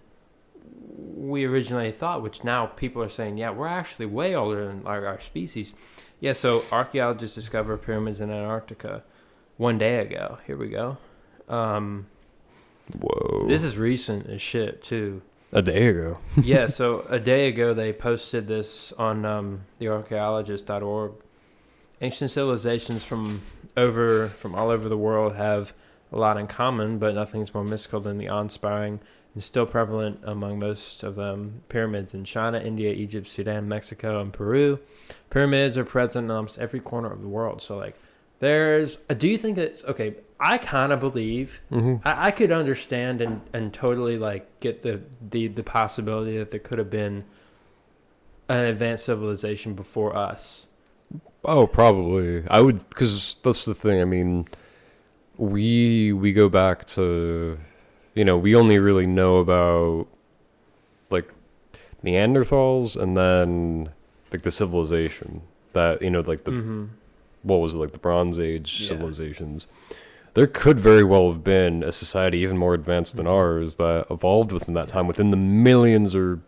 we originally thought, which now people are saying, yeah, we're actually way older than our, our species. Yeah, so archaeologists discovered pyramids in Antarctica one day ago. Here we go. Um, Whoa. this is recent as shit, too. A day ago. yeah, so a day ago they posted this on um, thearchaeologist.org. Ancient civilizations from over from all over the world have a lot in common, but nothing's more mystical than the awe-inspiring and still prevalent among most of them pyramids in China, India, Egypt, Sudan, Mexico, and Peru. Pyramids are present in almost every corner of the world. So, like, there's. uh, Do you think that? Okay, I kind of believe Mm-hmm. I, I could understand and, and totally like get the, the the possibility that there could have been an advanced civilization before us. Oh, probably. I would, because that's the thing. I mean, we we go back to, you know, we only really know about like Neanderthals and then like the civilization that you know, like the mm-hmm. what was it like the Bronze Age Yeah. civilizations. There could very well have been a society even more advanced than ours that evolved within that time, within the millions or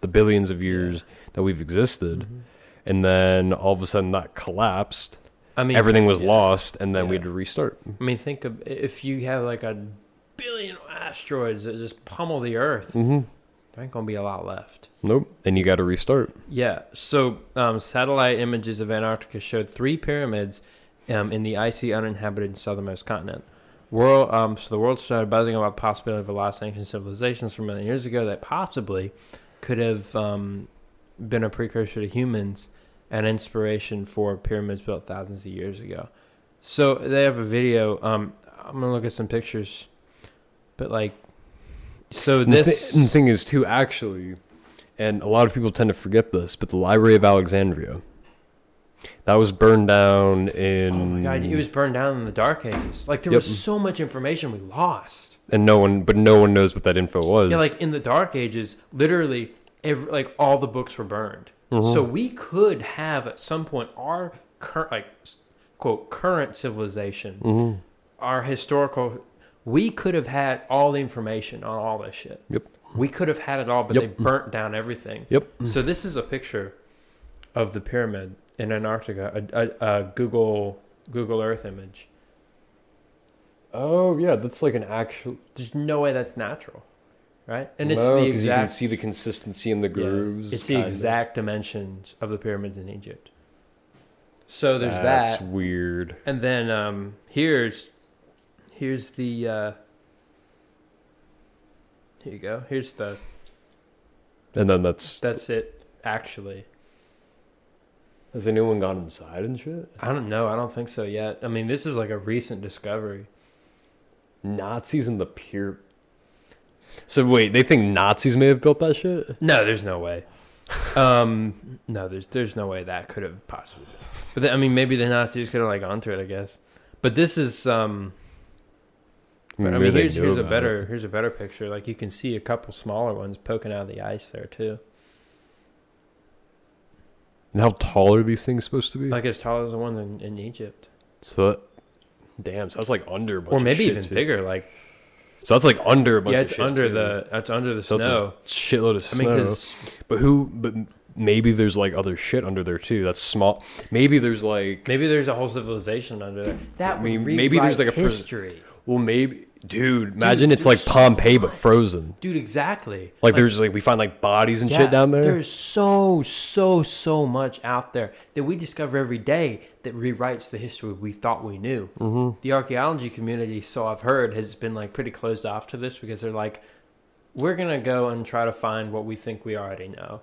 the billions of years that we've existed. Mm-hmm. And then all of a sudden that collapsed. I mean, Everything was yeah. lost, and then we had to restart. I mean, think of if you have like a billion asteroids that just pummel the Earth. Mm-hmm. There ain't gonna be a lot left. Nope. And you got to restart. Yeah. So, um, satellite images of Antarctica showed three pyramids um, in the icy, uninhabited southernmost continent. World, um, so the world started buzzing about the possibility of a lost ancient civilizations from a million years ago that possibly could have um, been a precursor to humans and inspiration for pyramids built thousands of years ago. So they have a video. Um, I'm gonna look at some pictures, but like, so this. and the thing is, too, actually, and a lot of people tend to forget this, but the Library of Alexandria, that was burned down in. Oh my god, it was burned down in the dark ages. Like there Yep. was so much information we lost. and no one, but no one knows what that info was. Yeah, like in the dark ages, literally every, like all the books were burned. Mhm. So we could have at some point our current like quote current civilization, Mhm. our historical we could have had all the information on all this shit. Yep. We could have had it all, but Yep. they burnt down everything. Yep. So this is a picture of the pyramid in Antarctica, a, a, a Google Google Earth image. Oh yeah, that's like an actual. There's no way that's natural, right? And it's No, the exact. You can see the consistency in the yeah, grooves. it's the exact dimensions of the pyramids in Egypt. So there's That's that, That's weird. and then um, here's here's the uh, here you go. Here's the And then that's. that's it. Actually, Has anyone gone inside and shit? I don't know. I don't think so yet. I mean, this is like a recent discovery. Nazis in the pier. So wait, they think Nazis may have built that shit? No, there's no way. Um, no, there's there's no way that could have possibly. Been. But the, I mean, maybe the Nazis could have like gone to it. I guess. But this is um. But I mean, here's here's a better it. here's a better picture. Like you can see a couple smaller ones poking out of the ice there too, And how tall are these things supposed to be? like as tall as the ones in, in Egypt, so that, damn, so that's like under a bunch or of maybe shit, even too. bigger. Like So that's like under a bunch yeah, of it's shit, under too. the that's under the So it's snow. a shitload of snow. I snow. mean, because but who? But maybe there's like other shit under there too. That's small. Maybe there's like. maybe there's a whole civilization under there. That I would mean, maybe there's rewrite like a pres- history, Well, maybe, dude. Imagine Dude, it's like there's so Pompeii but frozen. dude. Exactly. Like, there's like we find like bodies and Yeah, shit down there. There's so, so, so much out there that we discover every day that rewrites the history we thought we knew. Mm-hmm. The archaeology community, so I've heard, has been like pretty closed off to this because they're like, we're gonna go and try to find what we think we already know,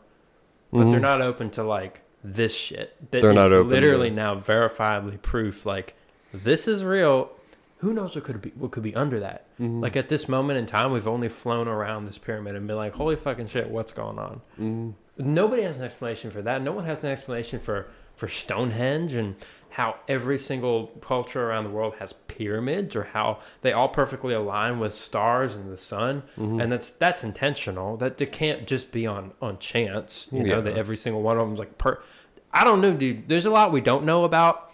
but they're not open to like this shit. That Mm-hmm. They're not open to- literally now verifiably proof. Like this is real. Who knows what could be what could be under that? Mm-hmm. Like at this moment in time, we've only flown around this pyramid and been like, "Holy fucking shit, what's going on?" Mm-hmm. Nobody has an explanation for that. No one has an explanation for for Stonehenge and how every single culture around the world has pyramids or how they all perfectly align with stars and the sun. Mm-hmm. And that's that's intentional. That it can't just be on on chance. You know that every single one of them's like per. I don't know, dude. There's a lot we don't know about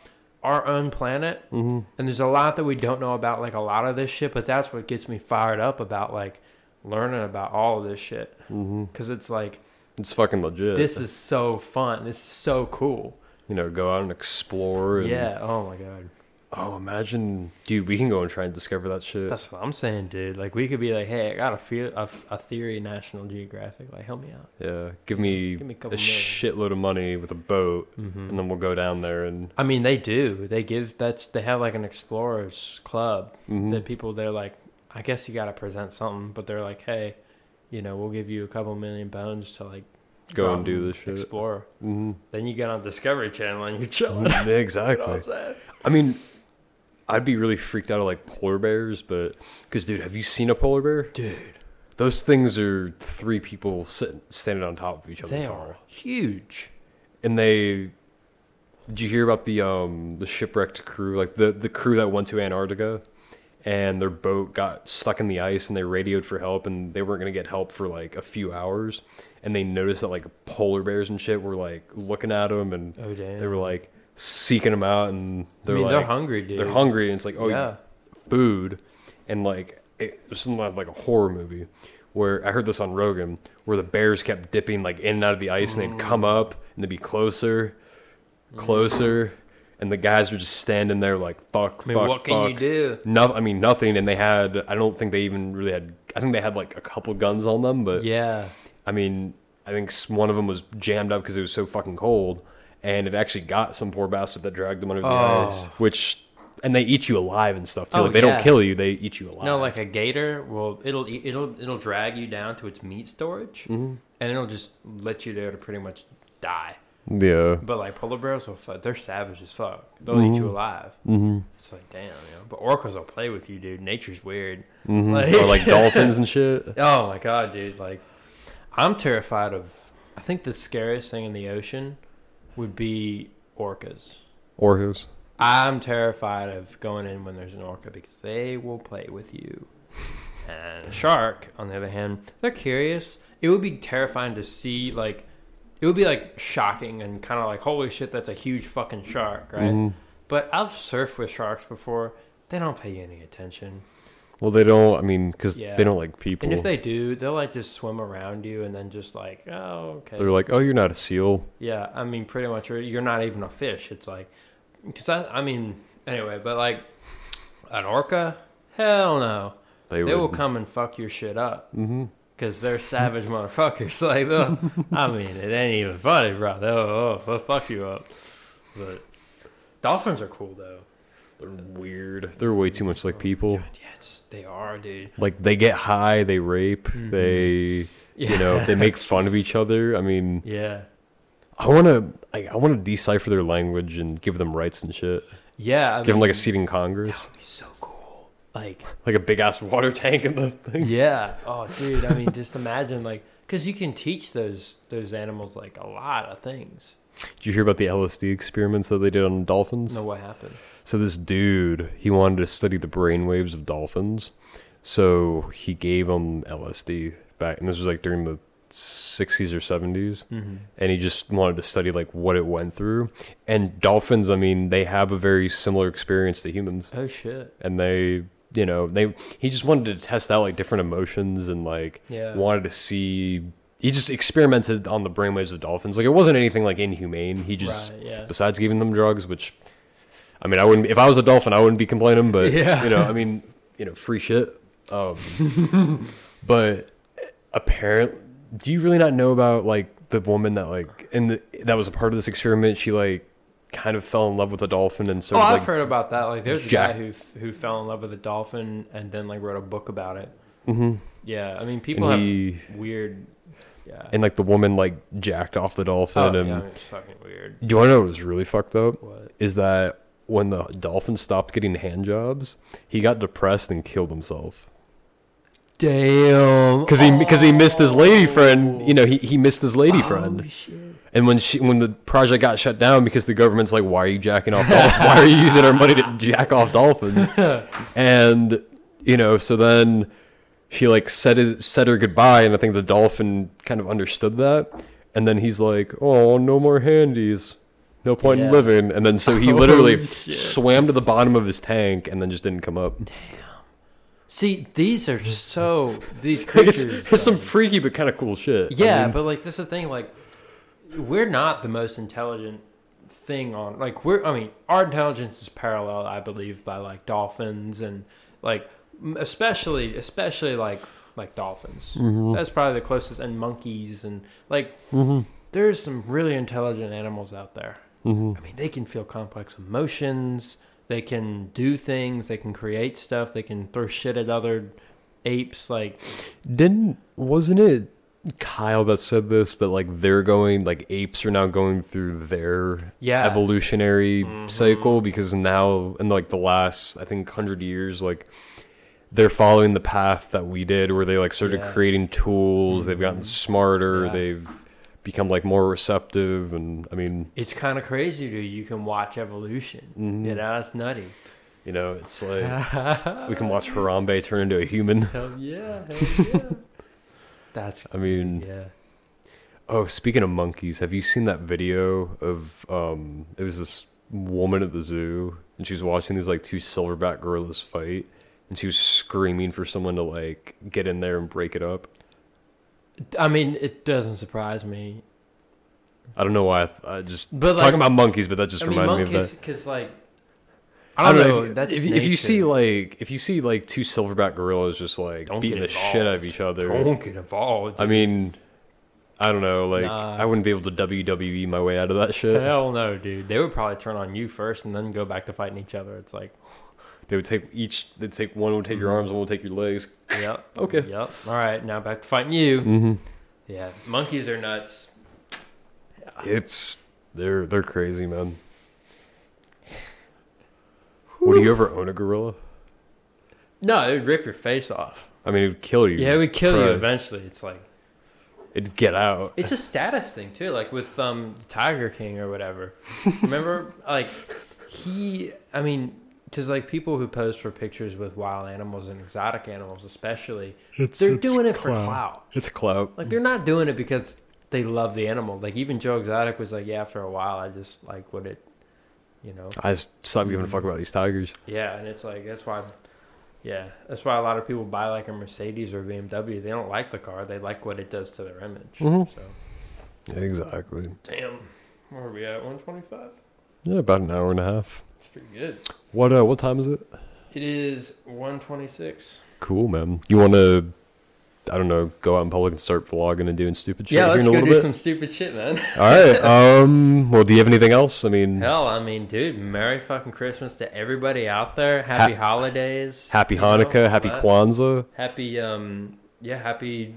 our own planet, Mm-hmm. and there's a lot that we don't know about like a lot of this shit. But that's what gets me fired up about like learning about all of this shit Mm-hmm. because it's like It's fucking legit. this is so fun. This is so cool. you know, go out and explore. And, Yeah. Oh my god. Oh, imagine, dude. We can go and try and discover that shit. That's what I'm saying, dude. Like we could be like, hey, I got a feel a, a theory, National Geographic. Like, help me out. yeah, give me, Give me a a, shitload of money with a boat, Mm-hmm. and then we'll go down there and I mean, they do. They give that's they have like an explorers club Mhm. that people they're like, I guess you got to present something, but they're like, hey, you know, we'll give you a couple million bones to like go and do this shit. explore. hmm Then you get on Discovery Channel and you're chilling. You know exactly. I'm saying? I mean, I'd be really freaked out of like polar bears, but because dude, have you seen a polar bear? Dude, Those things are three people sitting standing on top of each other. they are huge. and they. Did you hear about the um the shipwrecked crew, like the the crew that went to Antarctica, and their boat got stuck in the ice, and they radioed for help, and they weren't gonna get help for like a few hours, and they noticed that like polar bears and shit were like looking at them, and Oh they were like seeking them out, and they're mean, like they're hungry, dude. they're hungry, and it's like oh yeah. food, and like it was something like a horror movie where I heard this on Rogan where the bears kept dipping like in and out of the ice and they'd come mm. up and they'd be closer, closer, mm. and the guys were just standing there like fuck, I mean, fuck, what can you do? No, I mean nothing, and they had. I don't think they even really had. I think they had like a couple guns on them, but Yeah. I mean, I think one of them was jammed up because it was so fucking cold, and it actually got some poor bastard that dragged them under the Oh. ice, which. And they eat you alive and stuff too. Oh, like, they yeah. don't kill you; they eat you alive. No, like a gator will it'll it'll it'll drag you down to its meat storage, Mm-hmm. and it'll just let you there to pretty much die. yeah, But like polar bears will fuck. They're savage as fuck. They'll eat you alive. mm-hmm. It's like damn, you know. But orcas will play with you, dude. Nature's weird. Mm-hmm. Like- or like dolphins and shit. Oh my god, dude! Like, I'm terrified of. I think the scariest thing in the ocean would be orcas. Orcas. I'm terrified of going in when there's an orca because they will play with you. And a shark, on the other hand, they're curious. It would be terrifying to see, like, it would be like shocking and kind of like, holy shit, that's a huge fucking shark, right? Mhm. But I've surfed with sharks before. They don't pay you any attention. Well, they don't. I mean, because Yeah. they don't like people. And if they do, they'll like just swim around you and then just like, oh, okay. They're like, "Oh, you're not a seal." Yeah, I mean, pretty much, you're, you're not even a fish. It's like, because I, I mean, anyway, but like, an orca, hell no. They, They will come and fuck your shit up Mhm. because they're savage motherfuckers. Like, they'll- I mean, it ain't even funny, bro. They'll, oh, they'll fuck you up. But dolphins are cool though. They're weird. They're way too much like people. God, yes, they are, dude. Like they get high, they rape, Mhm. they you know, they make fun of each other. I mean, Yeah, I want to I, I want to decipher their language and give them rights and shit. yeah. I Give them like a seat in That Congress, would be so cool. Like, like a big ass water tank in the thing. yeah. Oh, dude. I mean, just imagine like, because you can teach those those animals like a lot of things. Did you hear about the LSD experiments that they did on dolphins? No, what happened? So this dude, he wanted to study the brainwaves of dolphins. So he gave them LSD back, and this was like during the 60s or 70s. Mm-hmm. And he just wanted to study like what it went through. And dolphins, I mean, they have a very similar experience to humans, Oh shit. and they, you know, they. He just wanted to test out like different emotions and like Yeah. wanted to see. He just experimented on the brainwaves of dolphins. Like it wasn't anything like inhumane. He just right. Yeah. besides giving them drugs, which I mean, I wouldn't. If I was a dolphin, I wouldn't be complaining. But Yeah. you know, I mean, you know, free shit. Um, but apparently, do you really not know about like the woman that like and the, that was a part of this experiment? She like kind of fell in love with a dolphin and so. Oh, started I've heard about that. Like, there's a guy who who fell in love with a dolphin and then like wrote a book about it. Mm-hmm. Yeah, I mean, people and he have weird. Yeah. and like the woman like jacked off the dolphin oh, and yeah, it's fucking weird. do you want to know what was really fucked up? What? Is that when the dolphin stopped getting hand jobs, he got depressed and killed himself. Damn. because he because he missed his lady friend. You know, he, he missed his lady oh, friend. Oh, shit. And when she when the project got shut down because the government's like, why are you jacking off? Dolphins? why are you using our money to jack off dolphins? And you know, so then she like said his, said her goodbye, and I think the dolphin kind of understood that. And then he's like, oh, no more handies. No point Yeah. in living. And then so he literally shit. swam to the bottom of his tank and then just didn't come up. Damn. See, these are so these creatures. it's, it's some freaky but kind of cool shit. I Yeah, mean, but like this is the thing. Like, we're not the most intelligent thing on. Like, we're. I mean, our intelligence is parallel, I believe, by like dolphins and like, especially, especially like like dolphins. Mhm. That's probably the closest, and monkeys and like. Mhm. There's some really intelligent animals out there. Mhm. I mean, they can feel complex emotions. They can do things. They can create stuff. They can throw shit at other apes. Like, Didn't wasn't it Kyle that said this that like they're going like apes are now going through their Yeah. evolutionary Mhm. cycle because now in like the last I think hundred years like they're following the path that we did where they like started Yeah. creating tools they've gotten Mhm. smarter Yeah. they've become like more receptive and I mean it's kind of crazy, dude. You can watch evolution. Mhm. You know, it's nutty. you know it's like we can watch Harambe turn into a human Hell yeah, hell yeah. That's I mean yeah. Oh, speaking of monkeys, have you seen that video of um it was this woman at the zoo and she was watching these like two silverback gorillas fight and she was screaming for someone to like get in there and break it up. I mean, it doesn't surprise me. I don't know why. I, I just But, like- talking about monkeys, but that just I mean, reminded me of monkeys, that. because like I don't, know. if- if, that's if, if you see like if you see like two silverback gorillas just like Don't beating the shit out of each other. don't get involved. I mean, I don't know. Like Nah. I wouldn't be able to WWE my way out of that shit. Hell no, dude. They would probably turn on you first and then go back to fighting each other. It's like, They would take each. They'd take one would take your arms, one would take your legs. yep, Okay. yep. All right, now back to fighting you. Mm-hmm. Yeah, monkeys are nuts. It's they're they're crazy, man. Would you ever own a gorilla? No, it would rip your face off. I mean, it would kill you. Yeah, it would kill you eventually. It's like It'd get out. it's a status thing too, like with um Tiger King or whatever. Remember, like he, I mean, because like people who pose for pictures with wild animals and exotic animals, especially, they're doing it for clout. It's clout. Like they're not doing it because they love the animal. Like even Joe Exotic was like, yeah, after a while, I just like what it, you know. I just stopped giving a fuck about these tigers. Yeah, and it's like that's why, yeah, that's why a lot of people buy like a Mercedes or a BMW. They don't like the car; they like what it does to their image. Mm-hmm. So Exactly. damn, where are we at? One twenty-five. Yeah, about an hour and a half. That's pretty good. What uh? What time is it? It is one twenty-six. Cool, man. You want to? I don't know. Go out in public and start vlogging and doing stupid shit Yeah, let's go do bit. some stupid shit, man. All right. Um. Well, do you have anything else? I mean, Hell, I mean, dude, Merry fucking Christmas to everybody out there. Happy holidays. happy you know, Hanukkah. happy. Kwanzaa. Happy um yeah, happy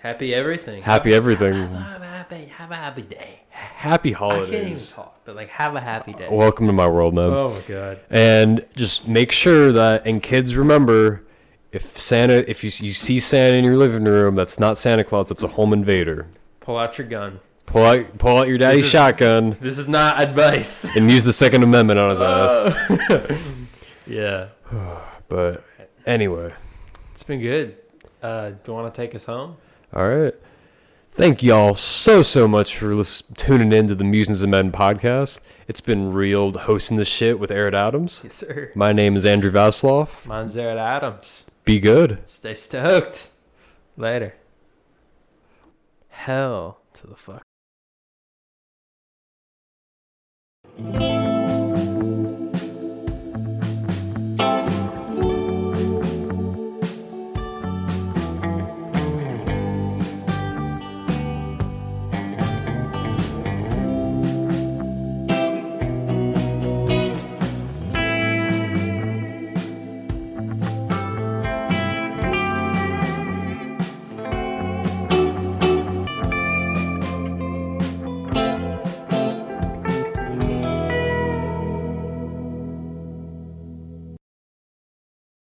happy everything. Happy everything. Have a happy have a happy day. Happy holidays. I can't even holidays. talk, but like have a happy day. Welcome to my world, man. oh my god. And just make sure that, and kids remember, if Santa, if you, you see Santa in your living room, that's not Santa Claus, that's a home invader. Pull out your gun. Pull out, pull out your daddy's is- shotgun This is not advice. and use the Second Amendment on his ass. yeah. But anyway, It's been good. Uh do you want to take us home? all right. Thank y'all so so much for tuning in to the Musings of Men podcast. It's been real hosting this shit with Errett Adams. Yes, sir. My name is Andrew Vaslov. Mine's Errett Adams. Be good. Stay stoked. Later. Hell to the fuck.